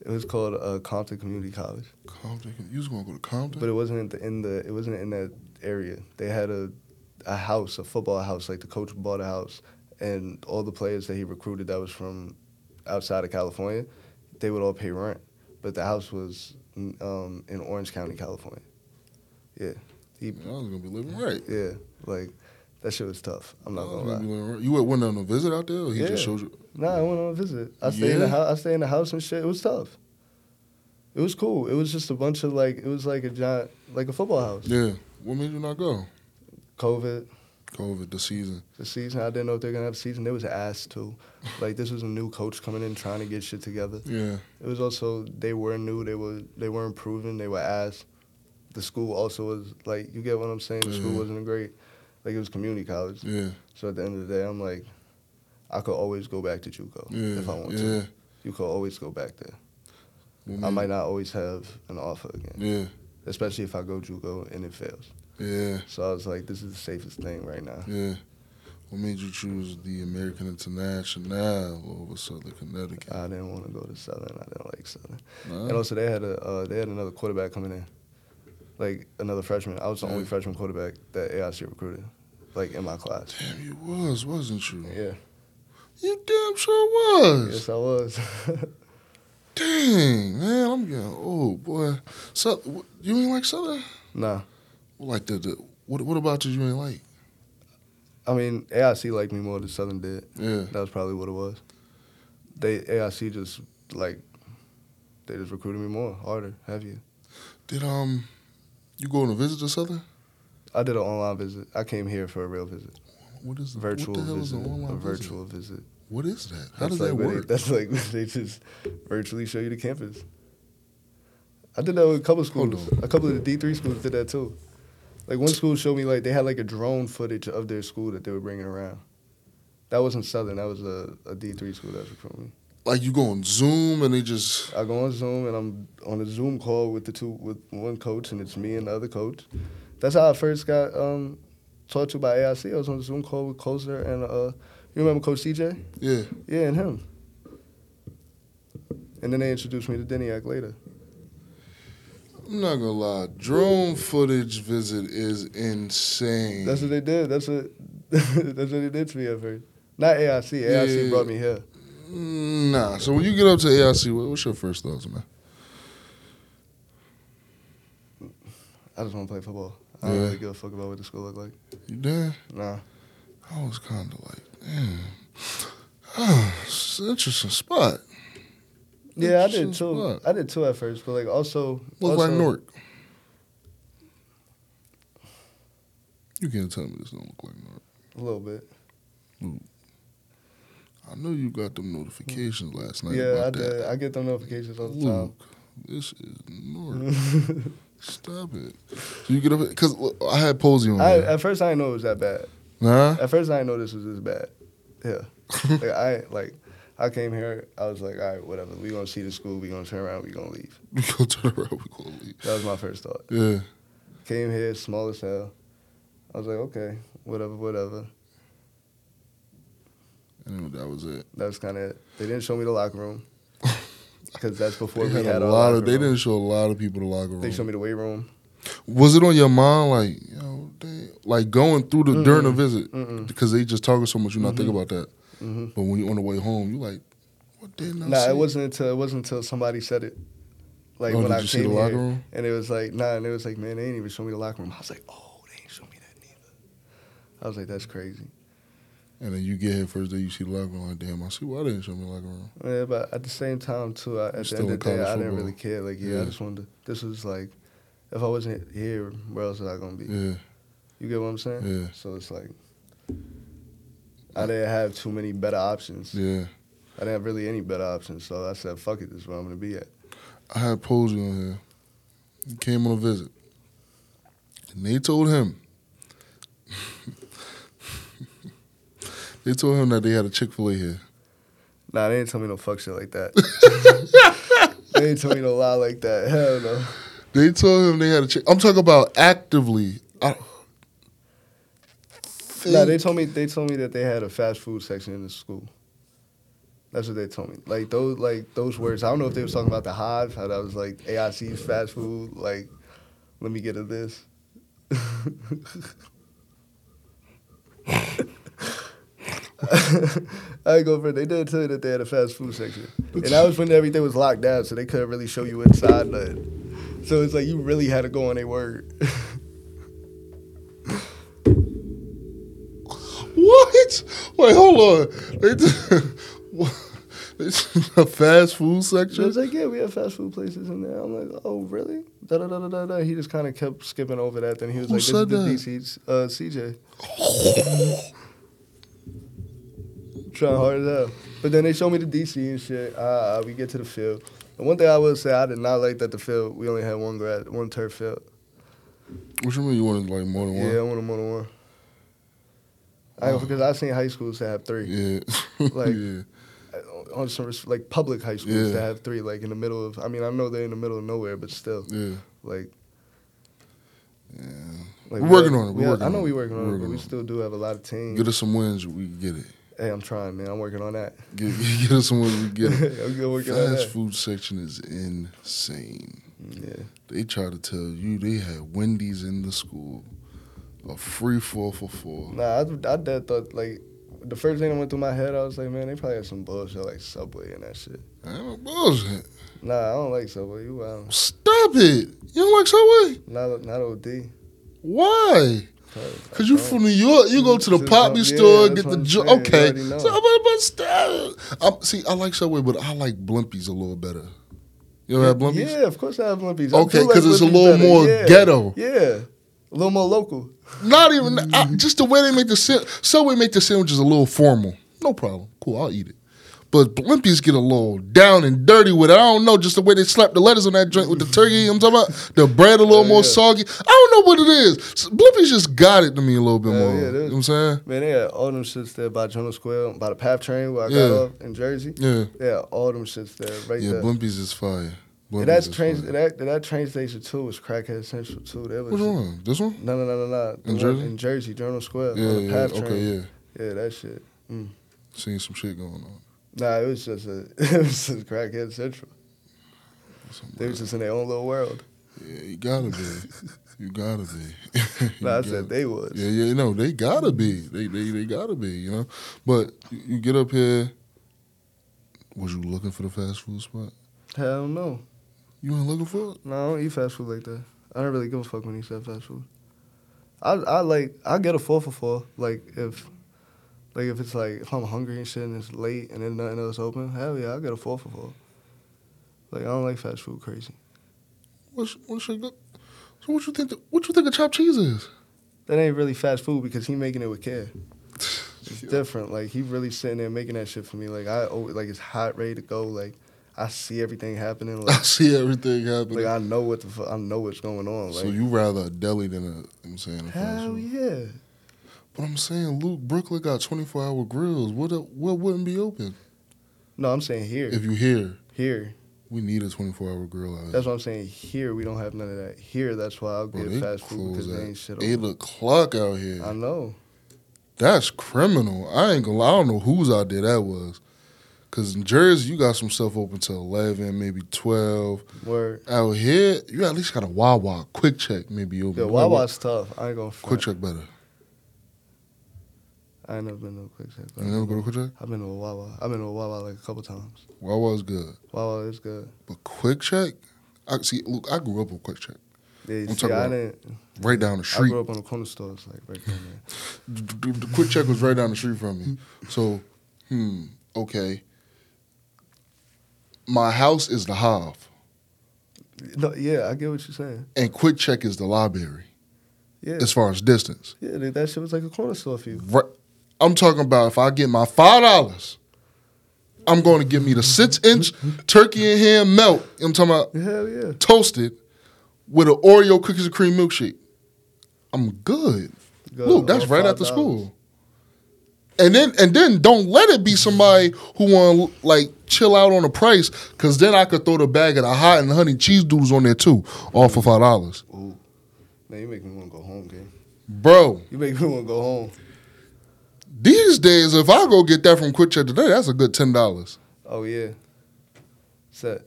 It was called uh, Compton Community College, Compton. You was gonna go to Compton? but it wasn't in the, in the it wasn't in that area. They had a a house, a football house. Like the coach bought a house, and all the players that he recruited that was from outside of California, they would all pay rent. But the house was um, in Orange County, California. Yeah, he, I was gonna be living right. yeah, like that shit was tough. I'm not gonna lie. You went went on a visit out there, or he Yeah. just showed you? Nah, I went on a visit. I stayed in the house. I stayed in the house and shit. It was tough. It was cool. It was just a bunch of like. It was like a giant, like a football house. Yeah. What made you not go? COVID, COVID, the season. the season. I didn't know if they're gonna have a season. There was ass too. Like this was a new coach coming in trying to get shit together. Yeah. It was also they were new. They were they weren't proven. They were ass. The school also was like you get what I'm saying. The school wasn't great. Like it was community college. Yeah. So at the end of the day, I'm like, I could always go back to JUCO Yeah. if I want yeah. to. You could always go back there. I might not always have an offer again, Yeah. especially if I go JUCO and it fails. Yeah. So I was like, this is the safest thing right now. Yeah. What made you choose the American International over Southern Connecticut? I didn't want to go to Southern. I didn't like Southern. Nah? And also, they had a uh, they had another quarterback coming in, like another freshman. I was the only freshman quarterback that AIC recruited, like in my class. Damn, you was, wasn't you? Yeah, You damn sure was. yes, I was. Dang, man, I'm getting old, boy. So, you ain't like Southern? nah, Like the, the what? What about you? You ain't like? I mean AIC liked me more than Southern did. Yeah. That was probably what it was. They AIC just like they just recruited me more, harder, heavier. Did um, you go on a visit to Southern? I did an online visit. I came here for a real visit, What is virtual what the hell visit, is an online a virtual visit. What is that? How That's does that like where work? They, that's like they just virtually show you the campus. I did that with a couple Hold schools. A couple of the D three schools did that too. Like one school showed me like they had like a drone footage of their school that they were bringing around. That wasn't Southern. That was a, a D three school that was recruiting me. like you go on Zoom and they just I go on Zoom and I'm on a Zoom call with the two with one coach and it's me and the other coach. That's how I first got um, talked to by AIC. I was on a Zoom call with Koser and uh, you remember Coach CJ? yeah. Yeah, and him. And then they introduced me to Deniak later. I'm not gonna lie, drone footage visit is insane. That's what they did. That's what that's what they did to me at first. Not AIC. AIC Yeah. brought me here. Nah. So when you get up to AIC, what's your first thoughts, man? I just want to play football. I don't Yeah. really give a fuck about what the school looked like. You did? Nah. I was kind of like, damn. Oh, it's an interesting spot. Yeah, I did too. spot. I did too at first, but like also Look like Newark. You can't tell me this don't look like Newark. a little bit. Mm. I know you got them notifications last night. yeah, I did. That. I get them notifications all the Luke, this is Newark. Stop it. You get up because I had Posey on. I, at first, I didn't know it was that bad. Huh? At first, I didn't know this was this bad. Yeah, like, I like. I came here. I was like, all right, whatever. We gonna see the school. We gonna turn around. We gonna leave. we go turn around. We gonna leave. That was my first thought. Yeah. Came here, small as hell. I was like, okay, whatever, whatever. And that was it. That was kind of it. They didn't show me the locker room because that's before They we had, had a lot of. They room. didn't show a lot of people the locker room. They showed me the weight room. Was it on your mind, like, yo, they, like going through the during the visit Mm-mm. because they just talking so much, you not think Mhm. about that. hmm But when you're on the way home, you like, what didn't I Nah, it wasn't until it wasn't until somebody said it. Like oh, when did I you see came the here, locker room? and it was like, nah, and it was like, man, they didn't even show me the locker room. I was like, oh, they ain't show me that neither. I was like, that's crazy. And then you get here first day, you see the locker room. Like, damn, I see why they didn't show me the locker room. Yeah, but at the same time too, I, at the end of the day, I didn't football. really care. Like, yeah, Yeah. I just wanted to. This was like, if I wasn't here, where else was I gonna be? Yeah, You get what I'm saying? yeah, So it's like, I didn't have too many better options. yeah. I didn't have really any better options. So I said, fuck it, this is where I'm gonna be at. I had Posey on here. He came on a visit. And they told him. they told him that they had a Chick fil A here. Nah, they didn't tell me no fuck shit like that. they didn't tell me no lie like that. Hell no. They told him they had a Chick. I'm talking about actively. I, Nah, they told me they told me that they had a fast food section in the school. That's what they told me. Like those like those words. I don't know if they was talking about the hive, how that was like AIC's fast food, like let me get at this. I go for it. They did tell you that they had a fast food section, and that was when everything was locked down, so they couldn't really show you inside nothing. So it's like you really had to go on their word. What? Wait, hold on. They did, what? They did a fast food section. section. was like, "Yeah, we have fast food places in there." I'm like, "Oh, really?" Da da da da da. da. He just kind of kept skipping over that. Then he was Who like, "This said is the DC, uh, CJ." Trying hard as hell. But then they showed me the DC and shit. Uh, uh, we get to the field. And one thing I will say, I did not like that the field. We only had one grad, one turf field. What you mean you wanted like more than one? Yeah, I want more than one. I, Oh. because I've seen high schools that have three. Yeah. Like- yeah. On some like public high schools Yeah. that have three, like in the middle of. I mean, I know they're in the middle of nowhere, but still, Yeah. like Yeah. Like, We're we working on it. We're we have- working I know we're working on it, but we still do have a lot of teams. Get us some wins, we can get it. Hey, I'm trying, man. I'm working on that. Get, get us some wins, we get. I'm good working on Fast food section is insane. Mm, yeah. They try to tell you they had Wendy's in the school, a free four for four. Nah, I, I dead thought like the first thing that went through my head, I was like, man, they probably had some bullshit like Subway and that shit. I no bullshit. Nah, I don't like Subway. You wild. Stop it. You don't like Subway? Not not OD. Why? Cause you from New York, you go to the Poppy store, get the I'm jo- saying. You okay. So but. I'm, see, I like Subway, but I like Blimpies a little better. You ever had Blimpies? Yeah, of course I have Blimpies. I Okay, because like it's a little better. more Yeah. ghetto. Yeah, a little more local. Not even I, just the way they make the sa- Subway make the sandwiches a little formal. No problem. Cool, I'll eat it. But Blimpies get a little down and dirty with it. I don't know, just the way they slap the lettuce on that joint with the turkey. I'm talking about the bread a little Yeah, more yeah. soggy. I don't know what it is. Blimpies just got it to me a little bit Yeah, more. yeah, you know what I'm saying? Man, they had all them shits there by Journal Square, by the PATH train where I Yeah. got off in Jersey. Yeah. Yeah, all them shits there, right Yeah, there. Blimpies is fire. And that's train that that train station too was Crackhead Central too. That was Which one? This one? no no no no no. In Jersey? In Jersey, Journal Square. Yeah, yeah. Okay, yeah. Yeah, that shit. Mm. Seeing some shit going on. Nah, it was just a it was just Crackhead Central. They was just in their own little world. Yeah, you gotta be. You gotta be. You Nah, I gotta- said they was. Yeah, yeah, no, they gotta be. They, they, they gotta be. You know, but you, get up here. Was you looking for the fast food spot? Hell no. You weren't looking for it. No, I don't eat fast food like that. I don't really give a fuck when you said fast food. I I like I get a four for four. Like if like if it's like if I'm hungry and shit and it's late and then nothing else open, hell yeah, I get a four for four. Like I don't like fast food crazy. What's what's your, so what you think? The, what you think of chopped cheese is? That ain't really fast food because he making it with care. It's different. Like he really sitting there making that shit for me. Like I always, like it's hot, ready to go. Like I see everything happening. Like, I see everything happening. like I know what the fu- I know what's going on. Like so you rather a deli than a? I'm saying. A fast hell food. yeah. But I'm saying, Luke, Brooklyn got 24 hour grills. What what wouldn't be open? No, I'm saying here. If you here, here. we need a 24 hour grill out. That's what I'm saying. Here we don't have none of that. Here that's why I'll Bro, get fast food because they ain't shit Eight open. o'clock out here. I know. That's criminal. I ain't gonna lie. I don't know whose idea that was. Cause in Jersey, you got some stuff open till eleven, maybe twelve. Word. Out here, you at least got a Wawa, QuickChek, maybe open. Yeah, Wawa's tough. I ain't gonna front. QuickChek better. I ain't never been to a QuickChek. You never go to QuickChek? I've been to a Wawa. I've been to a Wawa like a couple times. Wawa's good, Wawa is good. but QuickChek. I see. Look, I grew up with QuickChek, Yeah, you I'm see, talking I about didn't. right down the street. I grew up on the corner stores, like right down there. the, the- the QuickChek was right down the street from me. So, hmm, okay. My house is the Hive, No, yeah, I get what you're saying. and QuickChek is the library Yeah, as far as distance. yeah, that- that shit was like a corner store for you. Right. I'm talking about if I get my five dollars, I'm going to give me the six inch turkey and ham melt. I'm talking about Hell yeah. toasted with an Oreo cookies and cream milkshake. I'm good. Good. Look, that's right after $5. school. And then and then don't let it be somebody who want like chill out on the price, cause then I could throw the bag of the hot and honey cheese doodles on there too, all for five dollars, Ooh. Man, you make me want to go home, gang. bro. You make me want to go home. These days, if I go get that from QuickChek today, that's a good ten dollars. Oh yeah. Set.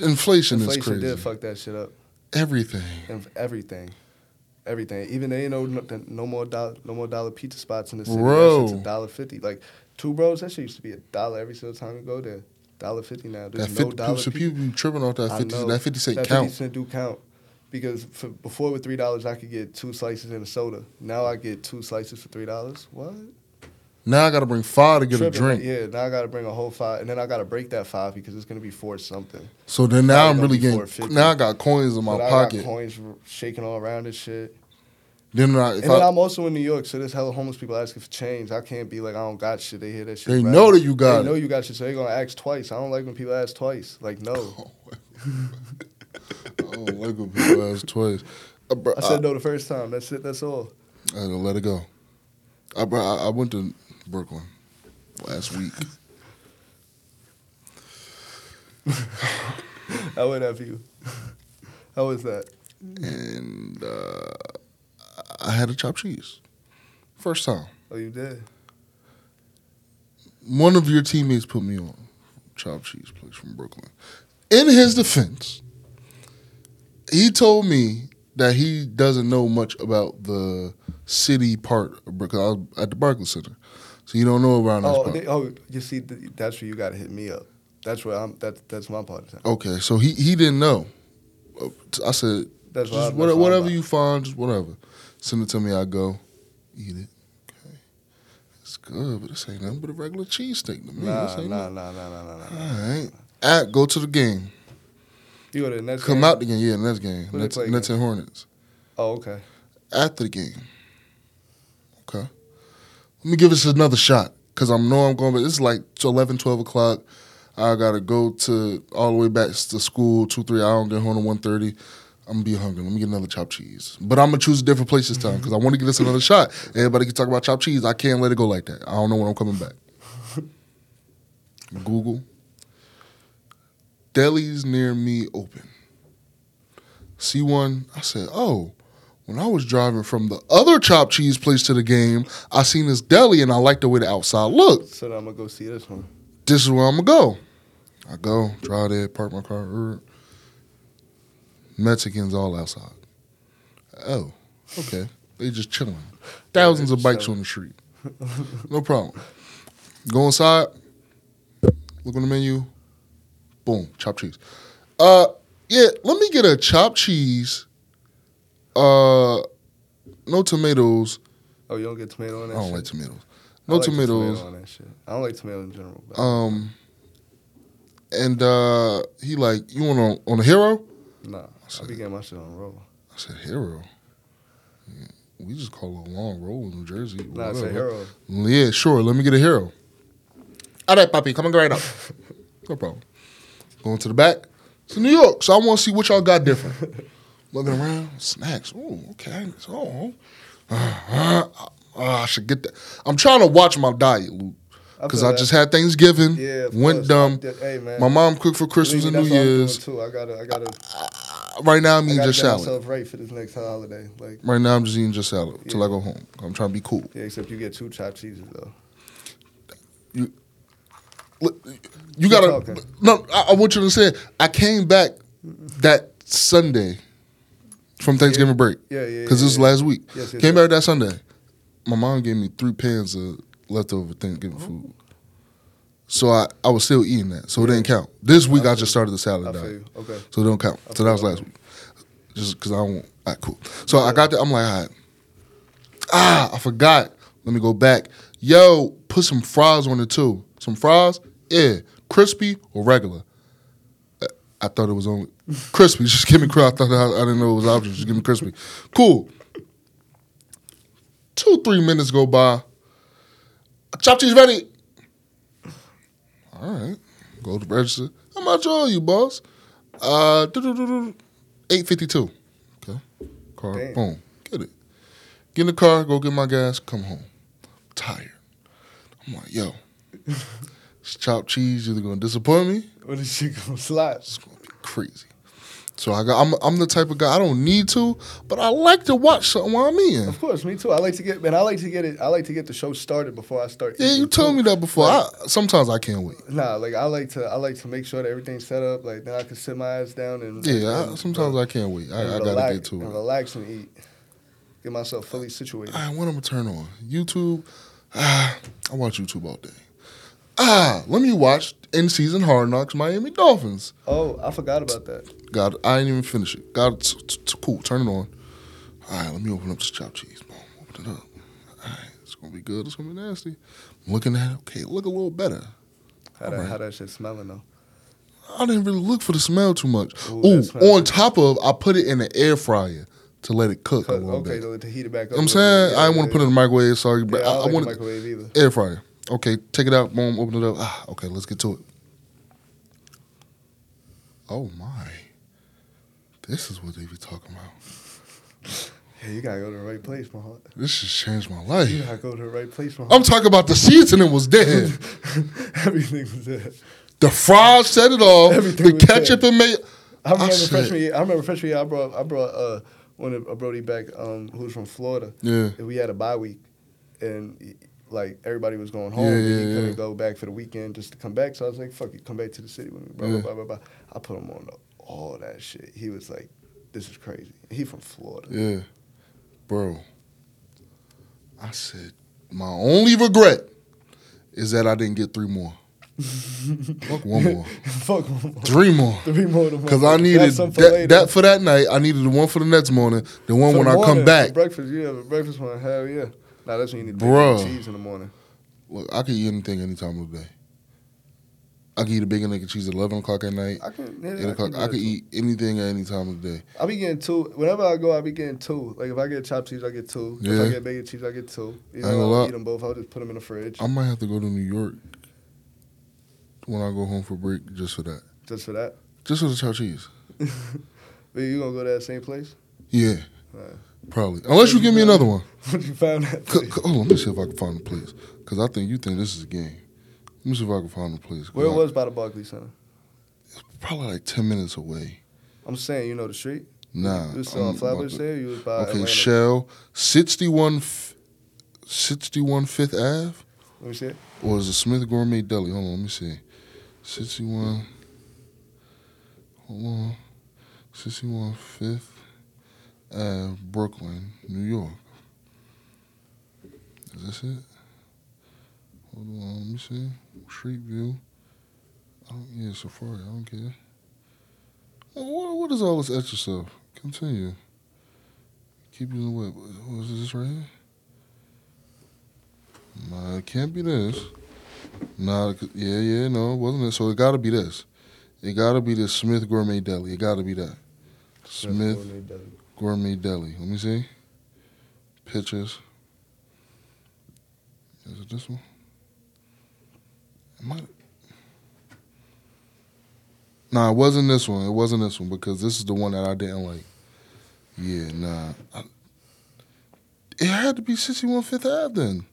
Inflation, Inflation is crazy. did fuck that shit up. Everything. And everything. Everything. Even they ain't no no, no more dollar no more dollar pizza spots in the city. Bro. That shit's a dollar fifty. Like two bros, that shit used to be a dollar every single time you go there. Dollar fifty now. There's That no 50, dollar so people be tripping off that fifty. know. That fifty cent that count. 50 cent do count. Because for, before with three dollars I could get two slices and a soda. Now I get two slices for three dollars. What? Now I got to bring five to get Tripping, a drink. yeah, now I gotta bring a whole five and then I gotta break that five because it's gonna be four something. So then now Probably I'm really getting. Now I got coins in my But I pocket. got coins shaking all around and shit. Then I, and then I, I'm also in New York, so there's hella homeless people asking for change. I can't be like, I don't got shit. They hear that shit. They know that you got They know you got shit, so they're gonna ask twice. I don't like when people ask twice. Like, no. I don't like when people ask twice. Uh, bro, I said no the first time. That's it. That's all. I had to let it go. I, bro, I, I went to Brooklyn last week. How would that you? How was that? and uh, I had a chopped cheese. First time. Oh, you did. One of your teammates put me on chopped cheese place from Brooklyn. In his defense, he told me that he doesn't know much about the city part of Brooklyn. I was at the Barclays Center, so you don't know around this Oh, part. they, oh, you see, that's where you gotta hit me up. That's where I'm. That's that's my part of town. Okay, so he he didn't know. Uh, I said, That's just what. What- what whatever you find, just whatever. Send it to me. I go eat it. Okay, it's good, but this ain't nothing but a regular cheesesteak to me. Nah, nah, nah, nah, nah, nah, nah. All right. At go to the game. You go to the next Come game? out the game. Yeah, next game. Who Nets, Nets and Hornets. Oh, okay. After the game. Okay. Let me give this another shot because I know I'm going. But this is like 11, 12 o'clock. I gotta go to all the way back to school. Two, three. I don't get home at one thirty. I'm gonna be hungry. Let me get another chopped cheese. But I'm gonna choose a different place this time mm-hmm. because I want to give this another shot. Everybody can talk about chopped cheese. I can't let it go like that. I don't know when I'm coming back. Google. Delis near me open. See one. I said, oh. When I was driving from the other chopped cheese place to the game, I seen this deli and I liked the way the outside looked. So I'm gonna go see this one. This is where I'm gonna go. I go, drive there, park my car. er. Mexicans all outside. Oh, okay. They just chilling. Thousands of bikes on the street. No problem. Go inside. Look on the menu. Boom, chopped cheese. Uh, yeah. Let me get a chopped cheese. Uh, no tomatoes. Oh, you don't get tomato on that. I don't shit? like tomatoes. I No like tomatoes. Tomato on that shit. I don't like tomato in general. But Um, and uh, he like, you want on on a hero? nah, I said, be getting my shit on roll. I said hero. Yeah, We just call it a long roll in New Jersey. Nah, I say whatever. hero. Yeah, sure. Let me get a hero. All right, Poppy, come on, go right up. no problem. Going to the back. It's New York, so I want to see what y'all got different. Looking around, snacks. Oh, okay. So, uh, uh, I should get that. I'm trying to watch my diet, Luke, because feel I just had Thanksgiving. yeah went course. dumb. Hey man, My mom cooked for Christmas and New that's what I'm Year's. too. I gotta, I gotta, Right now, I'm eating just salad. myself right for this next holiday. Like, Right now, I'm just eating just salad till I go home. I'm trying to be cool. yeah, except you get two chopped cheeses though. Look, You Keep gotta talking. no. I, I want you to say I came back that Sunday from Thanksgiving break Yeah, yeah. because yeah, this was last week. Yes, yes, came yes. back that Sunday. My mom gave me three pans of leftover Thanksgiving food, so I, I was still eating that, so it didn't count. This week I, I just started the salad diet, you. Okay. so it don't count. So that was last week, just because I don't. All right, cool. So I got that. I'm like, all right. Ah, I forgot. Let me go back. Yo, put some fries on it too. Some fries, yeah, crispy or regular. Uh, I thought it was only crispy. Just give me crispy. I thought I, I didn't know it was options. Just give me crispy. Cool. Two three minutes go by. Chopped cheese ready. All right. Go to register. How much owe you, boss? Uh, eight fifty two. Okay. Car. Damn. Boom. Get it. Get in the car. Go get my gas. Come home. tired. I'm like, yo, chopped cheese either gonna disappoint me When this shit gonna slap? it's gonna be crazy. So I got I'm I'm the type of guy I don't need to, but I like to watch something while I'm eating. Of course, me too. I like to get man. I like to get it. I like to get the show started before I start. Yeah, you told too. me that before. Like- I, sometimes I can't wait. Nah, like I like to. I like to make sure that everything's set up. Like then I can sit my ass down and Yeah, I, and- sometimes I can't wait. I, I gotta relax, get to it. and relax and eat. Get myself fully situated. All right, what I'm gonna turn on? YouTube. Ah, I watch YouTube all day. Ah, let me watch in season Hard Knocks Miami Dolphins. Oh, I forgot about that. God, I didn't even finish it. God, it's, it's- it's cool. Turn it on. All right, let me open up this chopped cheese. Boom, open it up. All right, it's gonna be good. It's gonna be nasty. I'm looking at it. Okay, look a little better. How that Alright. how that shit smelling though? I didn't really look for the smell too much. Ooh, Ooh, on top of, I put it in the air fryer to let it cook a Cut- little okay, bit. to, to heat it back up. You know what a I'm saying? bit. I didn't want to put it in the microwave. Sorry, Yeah, but I, I, I like want the microwave either. air fryer. Okay, take it out. Boom, open it up. Ah, okay, let's get to it. Oh my! This is what they be talking about. Yeah, you gotta go to the right place, my heart. This just changed my life. You gotta go to the right place, my heart. I'm talking about the seasoning was dead. Everything was dead. the fries set it off. Everything the ketchup and mayo. I remember said- freshman year. I remember freshman year. I brought I brought uh one of a Brody back um who was from Florida. Yeah. And we had a bye week, and like everybody was going home. Yeah, he couldn't yeah. go back for the weekend just to come back. So I was like, "Fuck you, come back to the city with me." Blah blah blah blah blah. I put him on the, all that shit. He was like, "This is crazy." He from Florida. Yeah, bro. I said my only regret is that I didn't get three more. Fuck one more, Fuck one more. three more. Three more Because I needed for that, that for that night. I needed the one for the next morning, the one For when the I come back. Breakfast, yeah, breakfast one, hell yeah. Nah, that's when you need bacon Bruh. and cheese in the morning. Look, I can eat anything any time of the day. I can eat a bacon, egg, and cheese at eleven o'clock at night. I can. Yeah, I o'clock. can I too. eat anything at any time of the day. I be getting two. Whenever I go, I be getting two. Like if I get chopped cheese, I get two. Yeah. If I get bacon cheese, I get two. You I know, gonna I'll eat them both. I'll just put them in the fridge I might have to go to New York when I go home for break just for that. just for that. Just for the chopped cheese. But you gonna go to that same place? Yeah, Right. Probably. Unless you give me another one. What you found that C- hold on, let me see if I can find a place. Because I think you think this is a game. Let me see if I can find a place. Where it I- was by the Barclays Center? It's Probably like 10 minutes away. I'm saying, you know the street. Nah. You was on Flatbush there. You was by Okay, Atlanta. Shell, 61, f- 61 Fifth Ave? Let me see it. Or is it Smith Gourmet Deli? Hold on, let me see. 61. Hold on. 61 Fifth Ave, Brooklyn, New York. Is this it? Hold on, let me see. Street View. I don't, yeah, Safari, I don't care. What, what is all this extra stuff? Continue. keep using what? What was this right here? Nah, it can't be this. Nah, yeah, yeah, no, it wasn't it. So it got to be this. It got to be this Smith Gourmet Deli. It got to be that. Smith Gourmet Deli. Gourmet Deli. Let me see. Pictures. Is it this one? It might. Nah, it wasn't this one. It wasn't this one because this is the one that I didn't like. Yeah, nah. I, it had to be 61 Fifth Ave then.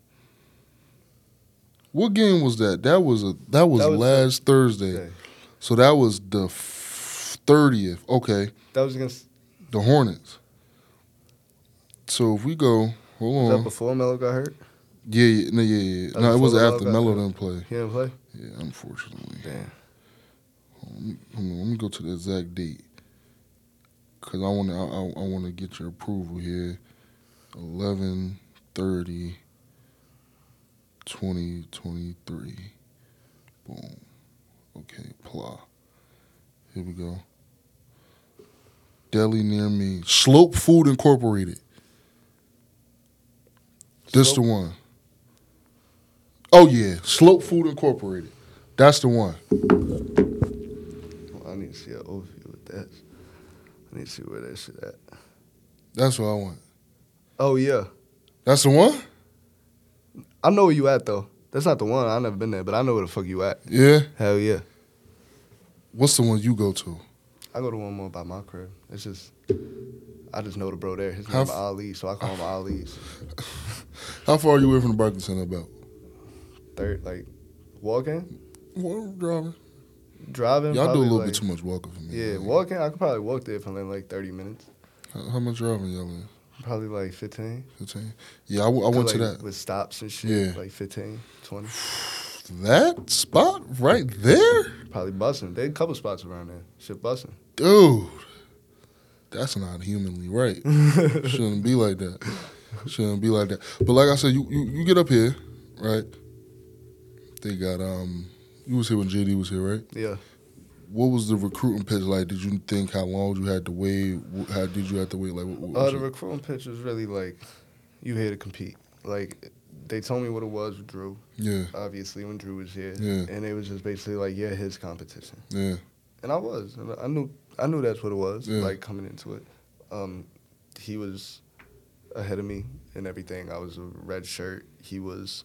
What game was that? That was a that was, That was last Thursday. Okay. So that was the thirtieth. Okay, That was against. The Hornets. So if we go, hold on. Was that before Melo got hurt? Yeah, yeah, no, yeah, yeah. That No, it was Melo after Melo didn't play. He didn't play. Yeah, unfortunately. Damn. Let me, on, let me go to the exact date. Cause I want to, I, I, I want to get your approval here. 11 30 2023. Boom. Okay, pla. Here we go. Deli near me. Slope Food Incorporated. This the one. Oh yeah, Slope Food Incorporated. That's the one. Well, I need to see an overview with that. I need to see where that shit at. That's what I want. Oh yeah, That's the one? I know where you at though. That's not the one. I never been there, but I know where the fuck you at. Yeah. Hell yeah. What's the one you go to? I go to one more by my crib. It's just, I just know the bro there. His name f- Ali, so I call him Ali's. How far are you away from the Barclays Center about? Third, like, walking, Well, driving. driving. Y'all do a little like, bit too much walking for me. Yeah, man. walking. I could probably walk there for like, like thirty minutes. How, how much driving y'all in? Probably like 15. 15? Yeah, I, w- I went to that. With stops and shit. Yeah. Like 15, 20. That spot right there? Probably busting. They had a couple spots around there. Shit busting. Dude. That's not humanly right. Shouldn't be like that. Shouldn't be like that. But like I said, you, you, you get up here, right? They got um you was here when JD was here, right? Yeah. What was the recruiting pitch like? Did you think how long you had to wait? How did you have to wait? Like, what, what Uh, the it? recruiting pitch was really like, you here to compete. Like, they told me what it was with Drew, yeah, obviously, when Drew was here. Yeah. And it was just basically like, yeah, his competition. yeah, And I was. And I knew I knew that's what it was, Yeah. like, coming into it. Um, he was ahead of me and everything. I was a red shirt. He was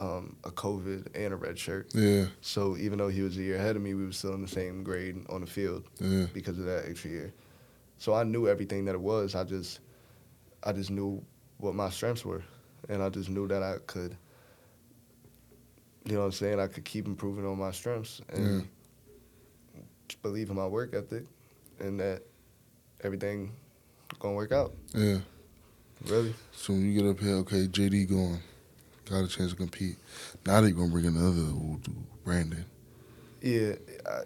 um, a COVID and a red shirt. yeah, So even though he was a year ahead of me, we were still in the same grade on the field. yeah, because of that extra year. So I knew everything that it was. I just, I just knew what my strengths were, and I just knew that I could. You know what I'm saying? I could keep improving on my strengths and just believe in my work ethic, and that everything gonna work out. yeah. Really? So when you get up here, okay, JD going, got a chance to compete. Now they gonna bring another old dude, Brandon. Yeah. I,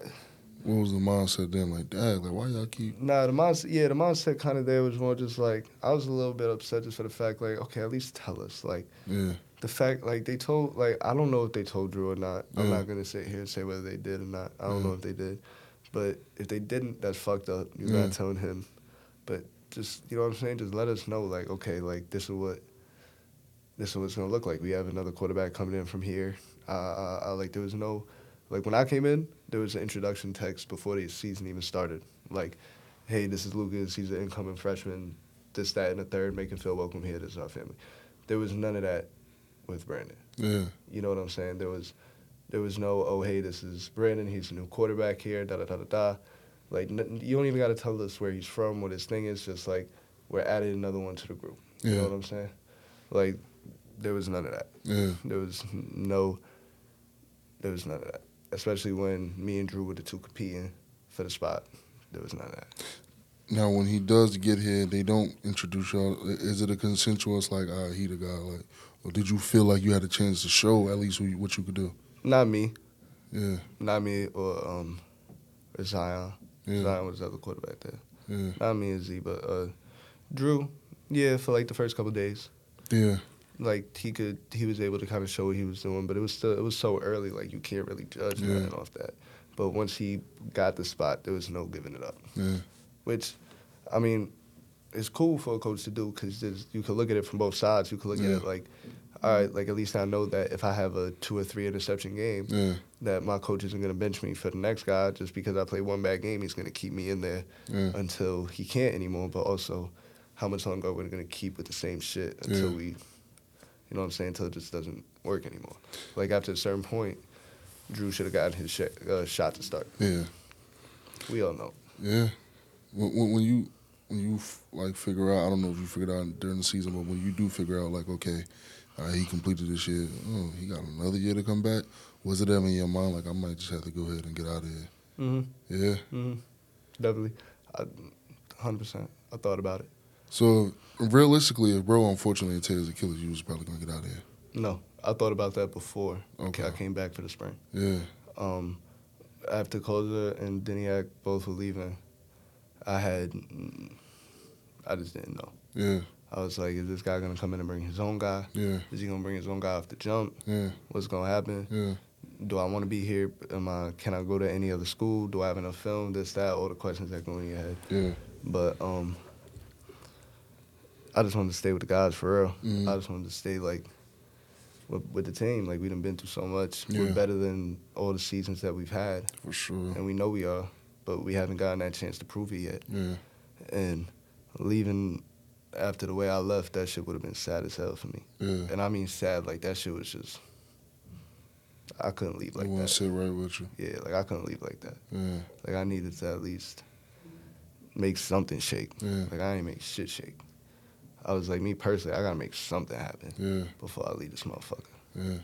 What was the mindset then? Like, dad, like why y'all keep? Nah, the mindset, yeah, the mindset kind of there was more just like I was a little bit upset just for the fact, like, okay, at least tell us, like. Yeah, the fact like they told like I don't know if they told Drew or not. I'm not gonna sit here and say whether they did or not. I don't Yeah. know if they did, but if they didn't, that's fucked up. You're Yeah. not telling him, but just you know what I'm saying. Just let us know like okay, like this is what this is what it's gonna look like. We have another quarterback coming in from here. Uh, uh, uh, like there was no like when I came in, there was an introduction text before the season even started. Like, hey, this is Lukas. He's an incoming freshman. This, that, and the third. Make him feel welcome here. This is our family. There was none of that with Brandon. yeah, You know what I'm saying? There was there was no oh hey this is Brandon he's a new quarterback here da da da da da. Like n- you don't even got to tell us where he's from what his thing is. Just like we're adding another one to the group. You Yeah. know what I'm saying? Like there was none of that. yeah, There was no. There was none of that. Especially when me and Drew were the two competing for the spot. There was none of that. Now when he does get here, they don't introduce y'all. Is it a consensuous like, ah, he the guy? Like, or did you feel like you had a chance to show at least what you, what you could do? Not me. Yeah, Not me or um, or Zion. yeah, Zion was the other quarterback there. yeah, Not me and Z, but uh, Drew. Yeah, for like the first couple days, yeah, like he could, he was able to kind of show what he was doing, but it was still, it was so early, like you can't really judge Yeah. nothing off that. But once he got the spot, there was no giving it up. yeah, Which, I mean, it's cool for a coach to do because you can look at it from both sides. You can look Yeah. at it like, all right, like at least I know that if I have a two or three interception game, Yeah, that my coach isn't going to bench me for the next guy just because I play one bad game. He's going to keep me in there yeah, until he can't anymore. But also, how much longer are we going to keep with the same shit until we, you know what I'm saying, until it just doesn't work anymore. Like after a certain point, Drew should have gotten his sh- uh, shot to start. yeah, We all know. yeah. When, when, when you when you f- like figure out, I don't know if you figured out during the season, but when you do figure out, like, okay, all right, he completed this year. Oh, he got another year to come back. Was it ever in your mind like I might just have to go ahead and get out of here? Mm-hmm. Yeah. Mm-hmm. Definitely. I, 100%. I thought about it. So realistically, if bro unfortunately tears Achilles, you was probably gonna get out of here. No, I thought about that before Okay. I came back for the spring. Yeah. Um, after Koza and Deniak both were leaving, I had, mm, I just didn't know. Yeah. I was like, is this guy gonna come in and bring his own guy? Yeah. Is he gonna bring his own guy off the jump? Yeah. What's gonna happen? Yeah. Do I want to be here? Am I? Can I go to any other school? Do I have enough film? This, that, all the questions that go in your head. Yeah. But um, I just wanted to stay with the guys for real. Mhm. I just wanted to stay like with, with the team. Like we done been through so much. Yeah. We're better than all the seasons that we've had, For sure. and we know we are. But we haven't gotten that chance to prove it yet. Yeah. And leaving after the way I left, that shit would have been sad as hell for me. Yeah. And I mean sad, like that shit was just. I couldn't leave like want that. to sit right with you. Yeah, like I couldn't leave like that. Yeah. Like I needed to at least make something shake. Yeah. Like I ain't make shit shake. I was like me personally, I gotta make something happen Yeah. before I leave this motherfucker. Yeah.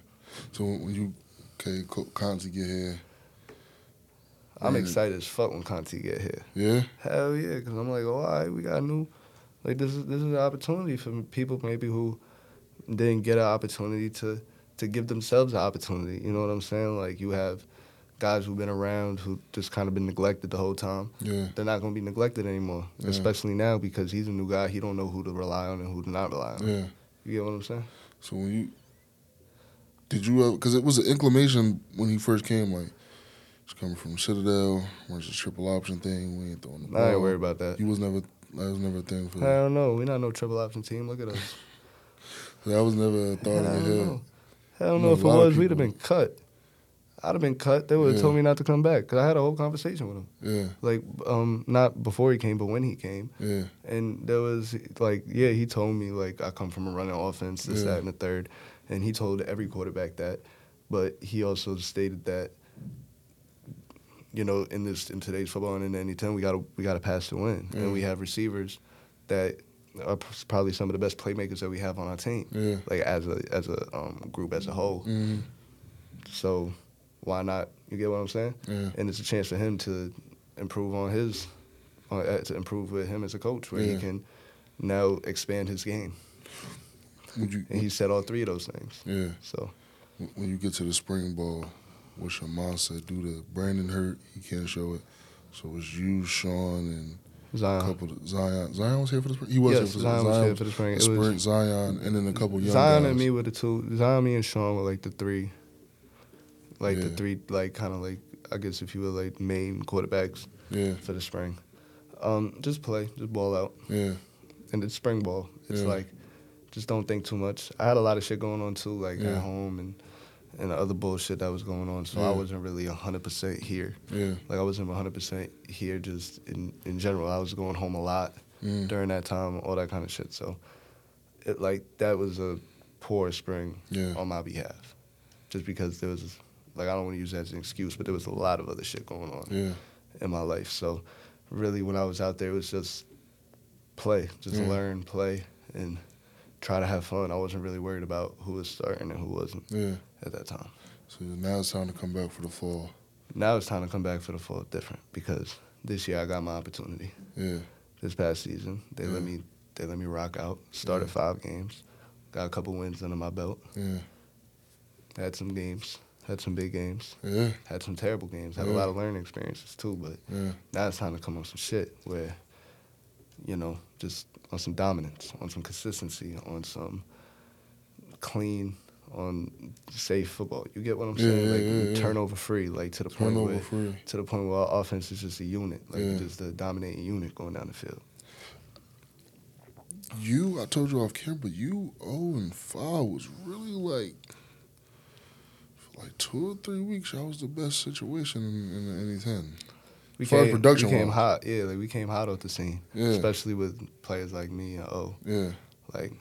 So when you okay, Co- Conti get here. I'm excited as fuck when Conti get here. Yeah. Hell yeah, because I'm like, oh, all right, we got a new, like this is this is an opportunity for people maybe who didn't get an opportunity to to give themselves an opportunity. You know what I'm saying? Like you have guys who've been around who just kind of been neglected the whole time. Yeah. They're not gonna be neglected anymore, Yeah. especially now because he's a new guy. He don't know who to rely on and who to not rely on. Yeah. You get what I'm saying? So when you did you because it was an inclination when he first came like it's coming from Citadel versus triple option thing. We ain't throwing the ball. I ain't worried about that. You was never that was never a thing for I don't know. We're not no triple option team. Look at us. That was never a thought in your head. no. Hell You no. know, If it was, we'd have been cut. I'd have been cut. They would have Yeah. told me not to come back because I had a whole conversation with him. Yeah, Like, um, not before he came, but when he came. yeah, And there was like, yeah, he told me like I come from a running offense, this, Yeah. that, and the third, and he told every quarterback that. But he also stated that, you know, in this in today's football and in any time, we gotta we gotta pass to win, Yeah. and we have receivers that are probably some of the best playmakers that we have on our team, yeah. like as a as a um, group as a whole. Mm, So why not? You get what I'm saying? yeah, and it's a chance for him to improve on his, on, uh, to improve with him as a coach, where Yeah. he can now expand his game. Would you? And he said all three of those things. Yeah. So When you get to the spring ball, what's your mindset? Do the Brandon hurt? He can't show it. So it's you, Sean, and a Zion, couple of Zion. Zion was here for the spring. He was yes, here for the Zion was here for the spring. It spring. was Zion, and then a couple young Zion guys. and me were the two. Zion, me, and Sean were like the three, like the three, like kind of like I guess if you were like main quarterbacks Yeah, for the spring. Um, just play, just ball out, yeah, and it's spring ball. It's Yeah. like just don't think too much. I had a lot of shit going on too, like Yeah. at home and and other bullshit that was going on. So I wasn't really hundred percent here. yeah, Like I wasn't hundred percent here just in in general. I was going home a lot during that time, all that kind of shit. So it like that was a poor spring yeah, on my behalf, just because there was like I don't want to use that as an excuse, but there was a lot of other shit going on yeah, in my life. So really, when I was out there, it was just play, just Yeah. learn, play, and try to have fun. I wasn't really worried about who was starting and who wasn't yeah. at that time. So now it's time to come back for the fall. Now it's time to come back for the fall different because this year I got my opportunity. Yeah, This past season, they let me they let me rock out. Started Yeah. five games, got a couple wins under my belt. yeah, Had some games, had some big games, yeah, had some terrible games. Had a lot of learning experiences too, but yeah, now it's time to come on some shit where, you know, just on some dominance, on some consistency, on some clean, on safe football. You get what I'm saying? yeah, like yeah, yeah. turnover free, like to the point where free. to the point where our offense is just a unit, like Yeah. just a dominating unit going down the field. you, I told you off camera, you 0 and 5 was really like, like two or three weeks, y'all was the best situation in, in NE10. We As far as came, production we came hot. Yeah, like we came hot off the scene, Yeah. especially with players like me and O. Yeah, Like,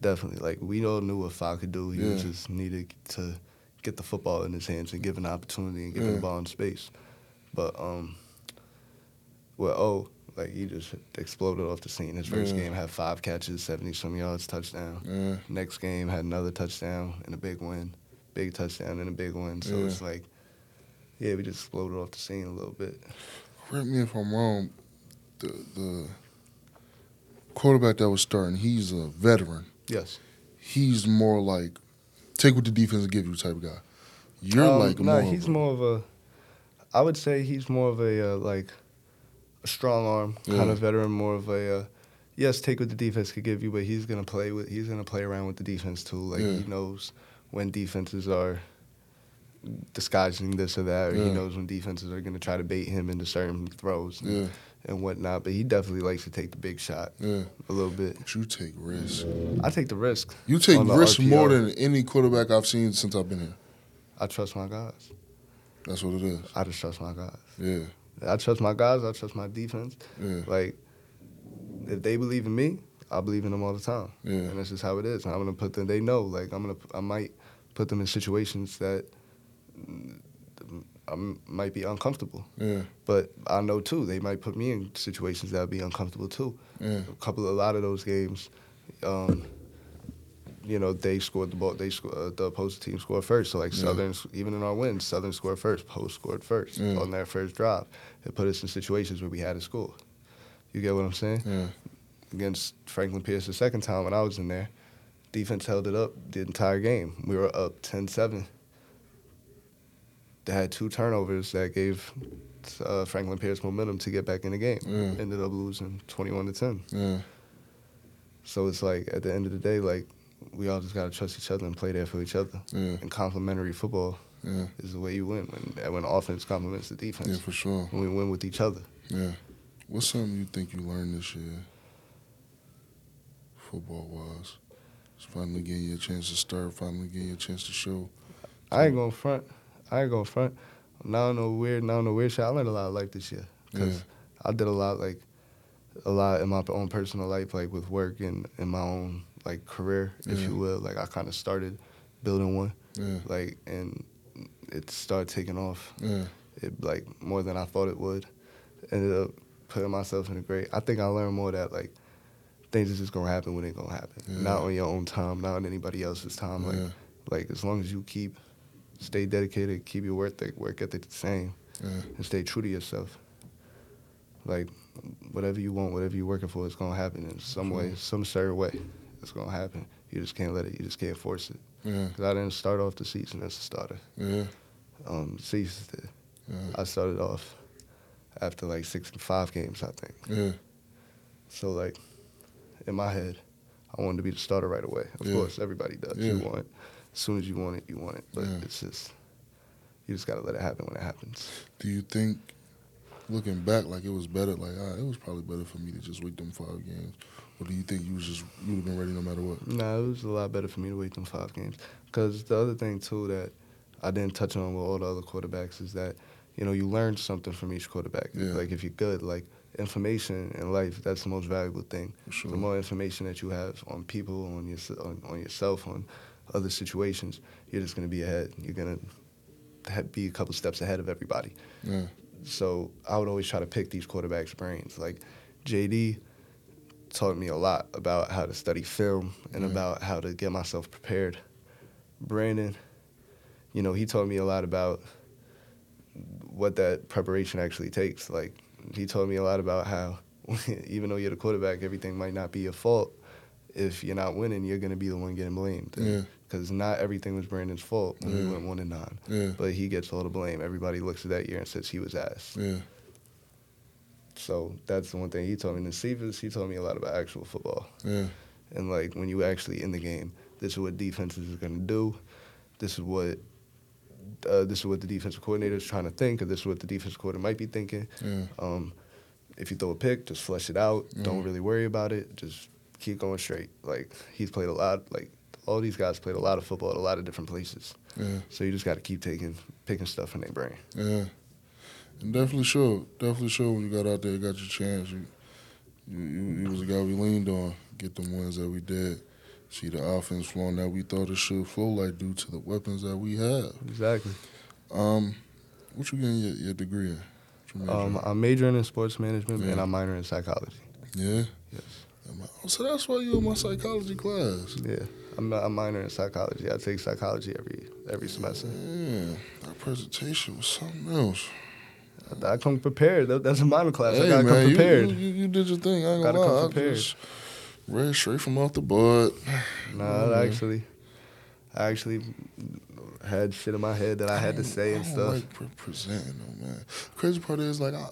definitely, like we all knew what Fa could do. He Yeah. just needed to get the football in his hands and give an opportunity and give him Yeah. the ball in space. But um, with O, like he just exploded off the scene. His first Yeah. game had five catches, seventy some yards, touchdown. yeah, Next game had another touchdown and a big win, big touchdown and a big win. So Yeah. it's like, yeah, we just exploded off the scene a little bit. correct me if I'm wrong. The the quarterback that was starting, he's a veteran. Yes. He's more like take what the defense give you type of guy. You're Um, like no, more. he's of a, more of a. I would say he's more of a uh, like a strong arm kind Yeah. of veteran, more of a. Uh, yes, take what the defense could give you, but he's gonna play with. He's gonna play around with the defense too. Like Yeah. he knows when defenses are disguising this or that, or he knows when defenses are gonna try to bait him into certain throws and, Yeah, and whatnot. But he definitely likes to take the big shot yeah. a little bit. But you take risks. I take the risk. You take risks more than any quarterback I've seen since I've been here. I trust my guys. That's what it is. I just trust my guys. Yeah, I trust my guys. I trust my defense. yeah, Like, if they believe in me, I believe in them all the time, yeah, and that's just how it is. And I'm gonna put them. They know, like, I'm gonna. I might put them in situations that mm, I might be uncomfortable, yeah, but I know too they might put me in situations that would be uncomfortable too. yeah, A couple, a lot of those games, um, you know, they scored the ball. They scored. Uh, the opposing team scored first. So like Yeah. Southern, even in our wins, Southern scored first. Post scored first Yeah. on their first drive. It put us in situations where we had to score. You get what I'm saying? yeah, against Franklin Pierce the second time when I was in there. Defense held it up the entire game. We were up 10-7. They had two turnovers that gave uh, Franklin Pierce momentum to get back in the game. Yeah. Ended up losing 21 to 10. yeah, So it's like at the end of the day, like we all just gotta trust each other and play there for each other. yeah, And complementary football is the way you win when when offense complements the defense. yeah, for sure. When we win with each other. Yeah. What's something you think you learned this year, football wise? Just finally getting you a chance to start, finally getting you a chance to show. I ain't going front. I ain't going front. Now no weird, now no weird shit. I learned a lot of life this year because Yeah. I did a lot like a lot in my own personal life, like with work and in my own like career, if Yeah. you will. Like I kind of started building one, Yeah, like and it started taking off. yeah, It like more than I thought it would. Ended up putting myself in a great. I think I learned more that like things is just gonna happen when they gonna happen, Yeah. not on your own time, not on anybody else's time. Like yeah, like as long as you keep stay dedicated, keep your work ethic, work ethic the same, yeah, and stay true to yourself. Like whatever you want, whatever you're working for, it's gonna happen in some way, some certain way. It's gonna happen. You just can't let it. You just can't force it. yeah, Cause I didn't start off the season as a starter. yeah, Um, did. yeah, I started off after like six five games, I think. yeah, So like in my head, I wanted to be the starter right away. Of Yeah. course, everybody does. Yeah. You want it. As soon as you want it, you want it. But Yeah. it's just you just gotta let it happen when it happens. Do you think, looking back, like it was better? Like ah, it was probably better for me to just wait them five games, or do you think you was just you would have been ready no matter what? No, it was a lot better for me to wait them five games. Because the other thing too that I didn't touch on with all the other quarterbacks is that you know you learn something from each quarterback. Yeah. Like if you're good, like information in life, that's the most valuable thing. Sure. The more information that you have on people, on your on, on yourself, on other situations, you're just gonna be ahead. You're gonna be a couple steps ahead of everybody. Yeah, So I would always try to pick these quarterbacks' brains. Like JD taught me a lot about how to study film and Yeah. about how to get myself prepared. Brandon, you know, he taught me a lot about what that preparation actually takes. Like he told me a lot about how even though you're the quarterback, everything might not be your fault. If you're not winning, you're gonna be the one getting blamed. yeah, Because not everything was Brandon's fault when Yeah. we went one and nine. yeah, But he gets all the blame. Everybody looks at that year and says he was ass. yeah, So that's the one thing he told me. And then Cephas, he told me a lot about actual football. yeah, And like when you actually in the game, this is what defenses is gonna do. This is what uh, this is what the defensive coordinator is trying to think, or this is what the defensive coordinator might be thinking. yeah, Um, if you throw a pick, just flush it out. Don't Mhm. really worry about it. Just keep going straight. Like he's played a lot. Like all these guys played a lot of football at a lot of different places. Yeah. So you just got to keep taking picking stuff from their brain. Yeah, and definitely sure, Definitely sure when you got out there, you got your chance. You, you, you, you was a guy we leaned on. Get the ones that we did. See the offense flowing that we thought it should flow like due to the weapons that we have. Exactly. Um, what you getting your, your degree in? You Um. I'm majoring in sports management and I'm minoring in psychology. yeah. Yes. Oh, So that's why you in my psychology class. Yeah. I'm I'm minoring in psychology. I take psychology every every semester. Yeah, that presentation was something else. I, I come prepared. That, that's a minor class. I gotta man, come prepared. you, you, you did your thing. I ain't Gotta gonna come lie. I prepared. Read straight from off the board. Nah, Yeah. I actually, I actually had shit in my head that I had to say and don't stuff. like pre- presenting though, man. Crazy part is like, I,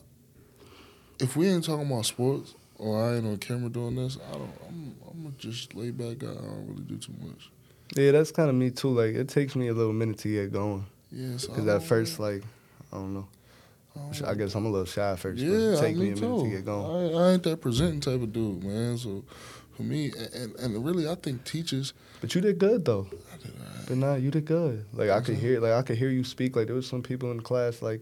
if we ain't talking about sports or I ain't on camera doing this, I don't. I'm, I'm gonna just laid back guy. I don't really do too much. Yeah, that's kind of me too. Like it takes me a little minute to get going Yes, because at first, like, I don't know. I guess I'm a little shy at first. but Yeah, it take me me a minute too. to get going. I, I ain't that presenting type of dude, man. So for me, and, and really, I think teachers. But you did good though. I did right. But nah, you did good. Like I could hear, like I could hear you speak. Like there was some people in the class, like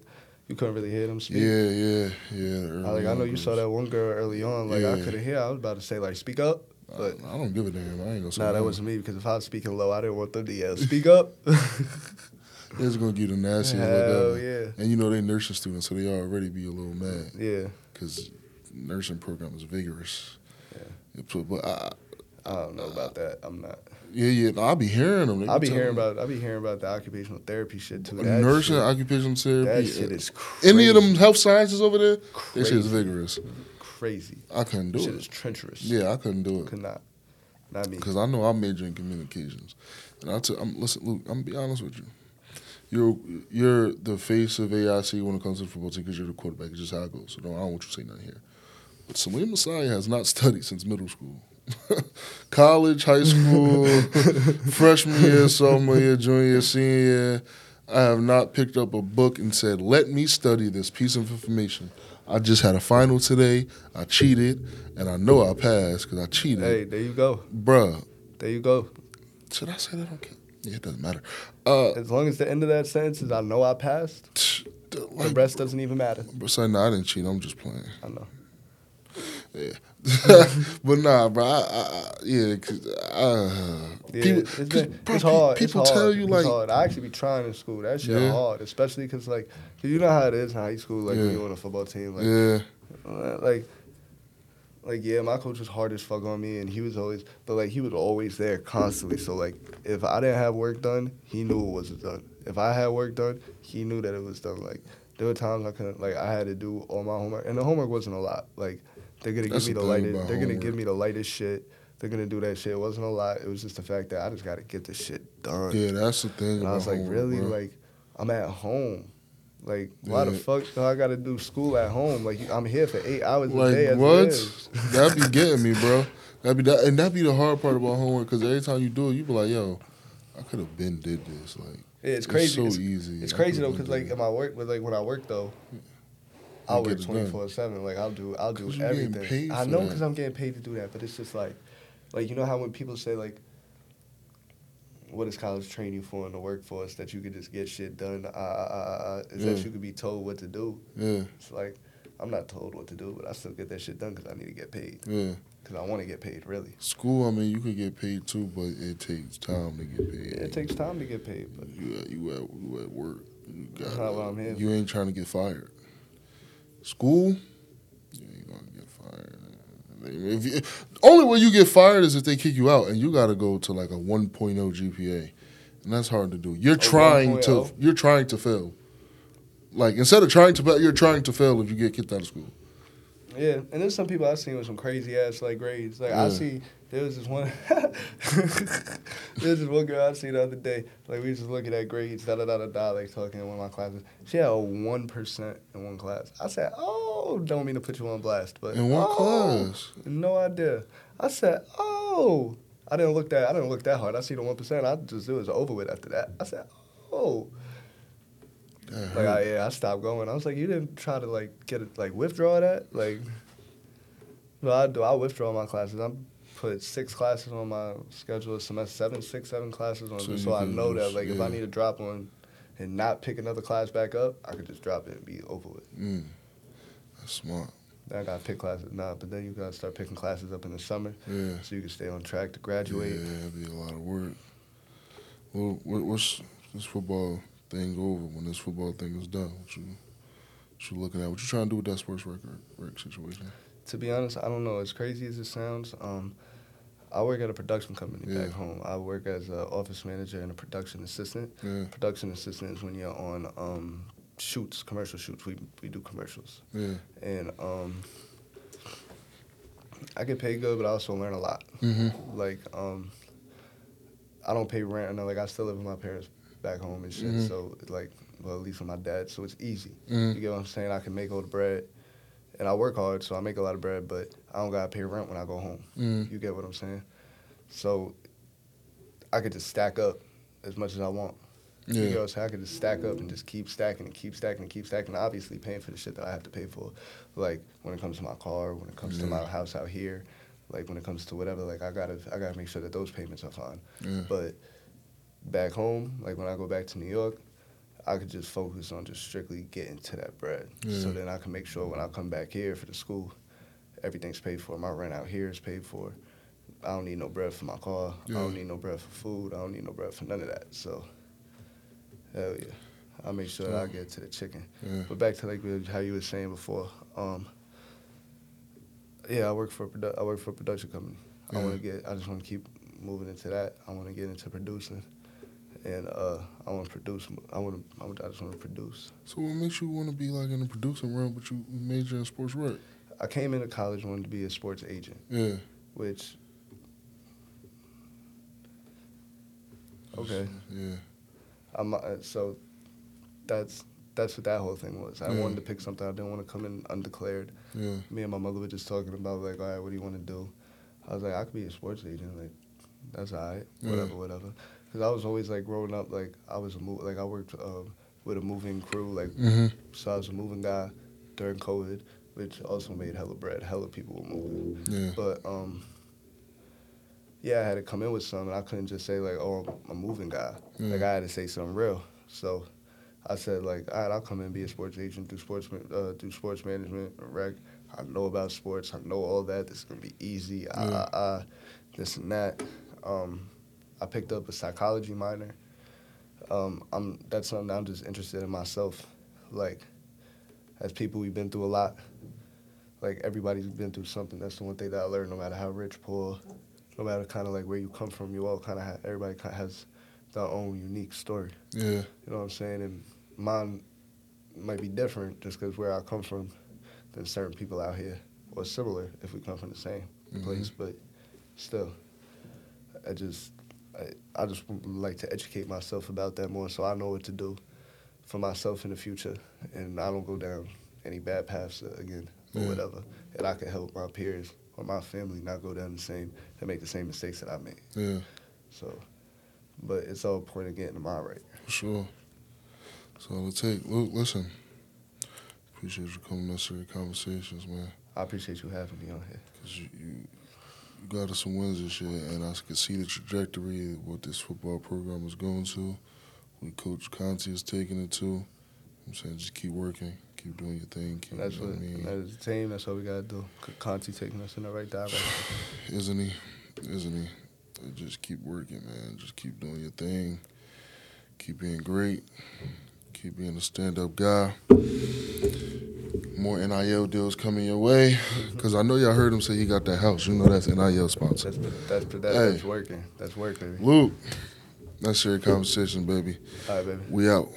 you couldn't really hear them speak. Yeah, yeah, yeah. I, like I know you saw that one girl early on. Like I couldn't hear. I was about to say like speak up, but I don't give a damn. I ain't gonna say nah, that wasn't me because if I was speaking low, I didn't want them to yell speak up. It's gonna get nastiest look Hell ever. yeah, And you know they nursing students, so they already be a little mad yeah. because nursing program is vigorous. Yeah. It put- But I, I don't know about that. I'm not. yeah, yeah, no, I be hearing them. I'll be hearing me. about. I'll be hearing about the occupational therapy shit too. That nursing, shit, occupational therapy. that eh, shit is crazy. Any of them health sciences over there, that shit is Crazy. vigorous. crazy. I couldn't do Shit it. is treacherous. Yeah, I couldn't do it could not. Not me. because I know I'm majoring in communications, and I t- I'm listen, Luke. I'm gonna be honest with you. You're you're the face of AIC when it comes to the football team because you're the quarterback. It's just how it goes. So don't, I don't want you to say nothing here. Saleem Messiah has not studied since middle school. College, high school, freshman year, sophomore year, junior year, senior year. I have not picked up a book and said, let me study this piece of information. I just had a final today. I cheated, and I know I passed because I cheated. Hey, there you go. Bruh, There you go. should I say that? Okay. Yeah, it doesn't matter. Uh, As long as the end of that sentence is I know I passed, tch, the- like, rest doesn't even matter. but no, I didn't cheat. I'm just playing. I know. Yeah. but nah, bro. I, I, yeah, cause, uh, Yeah, people, it's, been, bro, it's hard. People it's hard. tell you It's like, hard. I actually be trying in school. That shit Yeah. hard, especially because like, 'cause you know how it is in high school. Like Yeah. when you're on a football team, like, yeah, uh, like, like yeah, my coach was hard as fuck on me, and he was always, but like he was always there constantly. So like, if I didn't have work done, he knew it wasn't done. If I had work done, he knew that it was done. Like there were times I couldn't, like I had to do all my homework, and the homework wasn't a lot. Like they're gonna That's give me the the lightest, they're gonna give me the lightest shit. They're gonna do that shit. It wasn't a lot. It was just the fact that I just gotta get this shit done. yeah. That's the thing. And I was like, homework, really? bro. Like, I'm at home. Like, why the fuck do I gotta do school at home? Like, I'm here for eight hours a day. What? That be getting me, bro. That be that, and that be the hard part about homework because every time you do it, you be like, yo, I could have been did this. Like Yeah, it's crazy. so it's, easy. it's crazy though, cause like in my work, but like when I work though, I'll work get it done. twenty four seven. Like I'll do, I'll do 'Cause you getting everything. I know, cause I'm getting paid to do that. But it's just like, like you know how when people say like, what is college training for in the workforce that you could just get shit done? Uh, uh, uh, uh, is that you could be told what to do? Yeah, It's like I'm not told what to do, but I still get that shit done because I need to get paid. yeah. Because I want to get paid, really. School, I mean, you could get paid too, but it takes time to get paid. It takes time to get paid, but You at you at you at work. You got That's not what I'm here You ain't trying to get fired. School, you ain't gonna get fired. If you, only way you get fired is if they kick you out, and you got to go to like a 1.0 GPA, and that's hard to do. You're A trying to oh? you're trying to fail. Like instead of trying to fail, you're trying to fail if you get kicked out of school. Yeah. And there's some people I've seen with some crazy ass like grades. Like I see there was this one, there was this one girl I seen the other day. Like we was just looking at grades, da da da da da, like talking in one of my classes. She had a one percent in one class. I said, oh, don't mean to put you on blast, but In one oh, class, No idea. I said, oh. I didn't look that. I didn't look that hard. I see the one percent. I just it was over with after that. I said, oh. That Like. I, yeah, I stopped going. I was like, you didn't try to like get it, like withdraw that, like. No, I do. I withdraw my classes. I'm put six classes on my schedule a semester, seven, six, seven classes on, So so, I know that like if I need to drop one and not pick another class back up, I could just drop it and be over with. Mm. That's smart. Then I gotta pick classes now, but then you gotta start picking classes up in the summer Yeah. so you can stay on track to graduate. Yeah, it'd be a lot of work. Well, what, what's this football thing over? When this football thing is done, what you, what you looking at? What you trying to do with that sports record rec situation? To be honest, I don't know. As crazy as it sounds, um, I work at a production company Yeah. back home. I work as an office manager and a production assistant. Yeah, Production assistant is when you're on um, shoots, commercial shoots. We we do commercials, yeah. and um, I get paid good, but I also learn a lot. Mm-hmm. Like um, I don't pay rent. I know, like I still live with my parents back home and shit. Mhm. So like, well, at least with my dad, so it's easy. Mm-hmm. You get what I'm saying? I can make all the bread, and I work hard, so I make a lot of bread. But I don't gotta pay rent when I go home. Mm-hmm. You get what I'm saying? So I could just stack up as much as I want. You Yeah, what I'm saying? I could just stack up and just keep stacking and keep stacking and keep stacking. Obviously, paying for the shit that I have to pay for, like when it comes to my car, when it comes to my house out here, like when it comes to whatever. Like I gotta, I gotta make sure that those payments are fine. yeah. But back home, like when I go back to New York, I could just focus on just strictly getting to that bread. Yeah. So then I can make sure when I come back here for the school, everything's paid for. My rent out here is paid for. I don't need no bread for my car. I don't need no bread for food. I don't need no bread for none of that. So, hell yeah. I make sure that I get to the chicken. yeah. But back to like how you were saying before. Um, yeah, I work for a produ- I work for a production company. I want to get. I just want to keep moving into that. I want to get into producing, and uh, I want to produce. I want to. I just want to produce. So what makes you want to be like in the producing realm, but you major in sports rec? I came into college wanting to be a sports agent, Yeah. which. Okay. Yeah. I'm uh, so that's that's what that whole thing was. I Yeah. wanted to pick something. I didn't want to come in undeclared. Yeah. Me and my mother were just talking about like, all right, what do you want to do? I was like, I could be a sports agent. Like, that's all right. Yeah. Whatever, whatever. Because I was always like growing up, like I was a move, like I worked um, with a moving crew, like Mm-hmm. so I was a moving guy during COVID, which also made hella bread. Hella people were moving. Yeah. But um, yeah, I had to come in with something. I couldn't just say like, "Oh, I'm a moving guy." Yeah. Like I had to say something real. So I said like, "All right, I'll come in and be a sports agent, do sports, uh, do sports management, rec. I know about sports. I know all that. This is gonna be easy. Ah, Yeah. ah, ah, this and that." Um, I picked up a psychology minor. Um, I'm that's something I'm just interested in myself. Like, as people, we've been through a lot. Like everybody's been through something. That's the one thing that I learned. No matter how rich, poor, no matter kind of like where you come from, you all kind of have everybody kind of has their own unique story. Yeah. You know what I'm saying? And mine might be different just because where I come from than certain people out here, or similar if we come from the same Mhm. place. But still, I just I, I just like to educate myself about that more, so I know what to do for myself in the future, and I don't go down any bad paths again or Yeah. whatever, and I can help my peers or my family not go down the same and make the same mistakes that I made. Yeah. So, but it's all a point of getting the mind right. For sure. So to take look, listen. Appreciate you coming to serious conversations, man. I appreciate you having me on here. Cause you you got us some wins this year, and I can see the trajectory of what this football program is going to. What Coach Conti is taking it to. I'm saying just keep working, keep doing your thing. Keep, that's you know what, I mean? and as a team, that's what we gotta do. Conti taking us in the right direction. Isn't he? Isn't he? Just keep working, man. Just keep doing your thing. Keep being great. Keep being a stand-up guy. More NIL deals coming your way. Cause I know y'all heard him say he got that house. You know that's NIL sponsor. That's that's that, Hey. that's working. That's working. Luke, that's your conversation, baby. All right, baby. We out.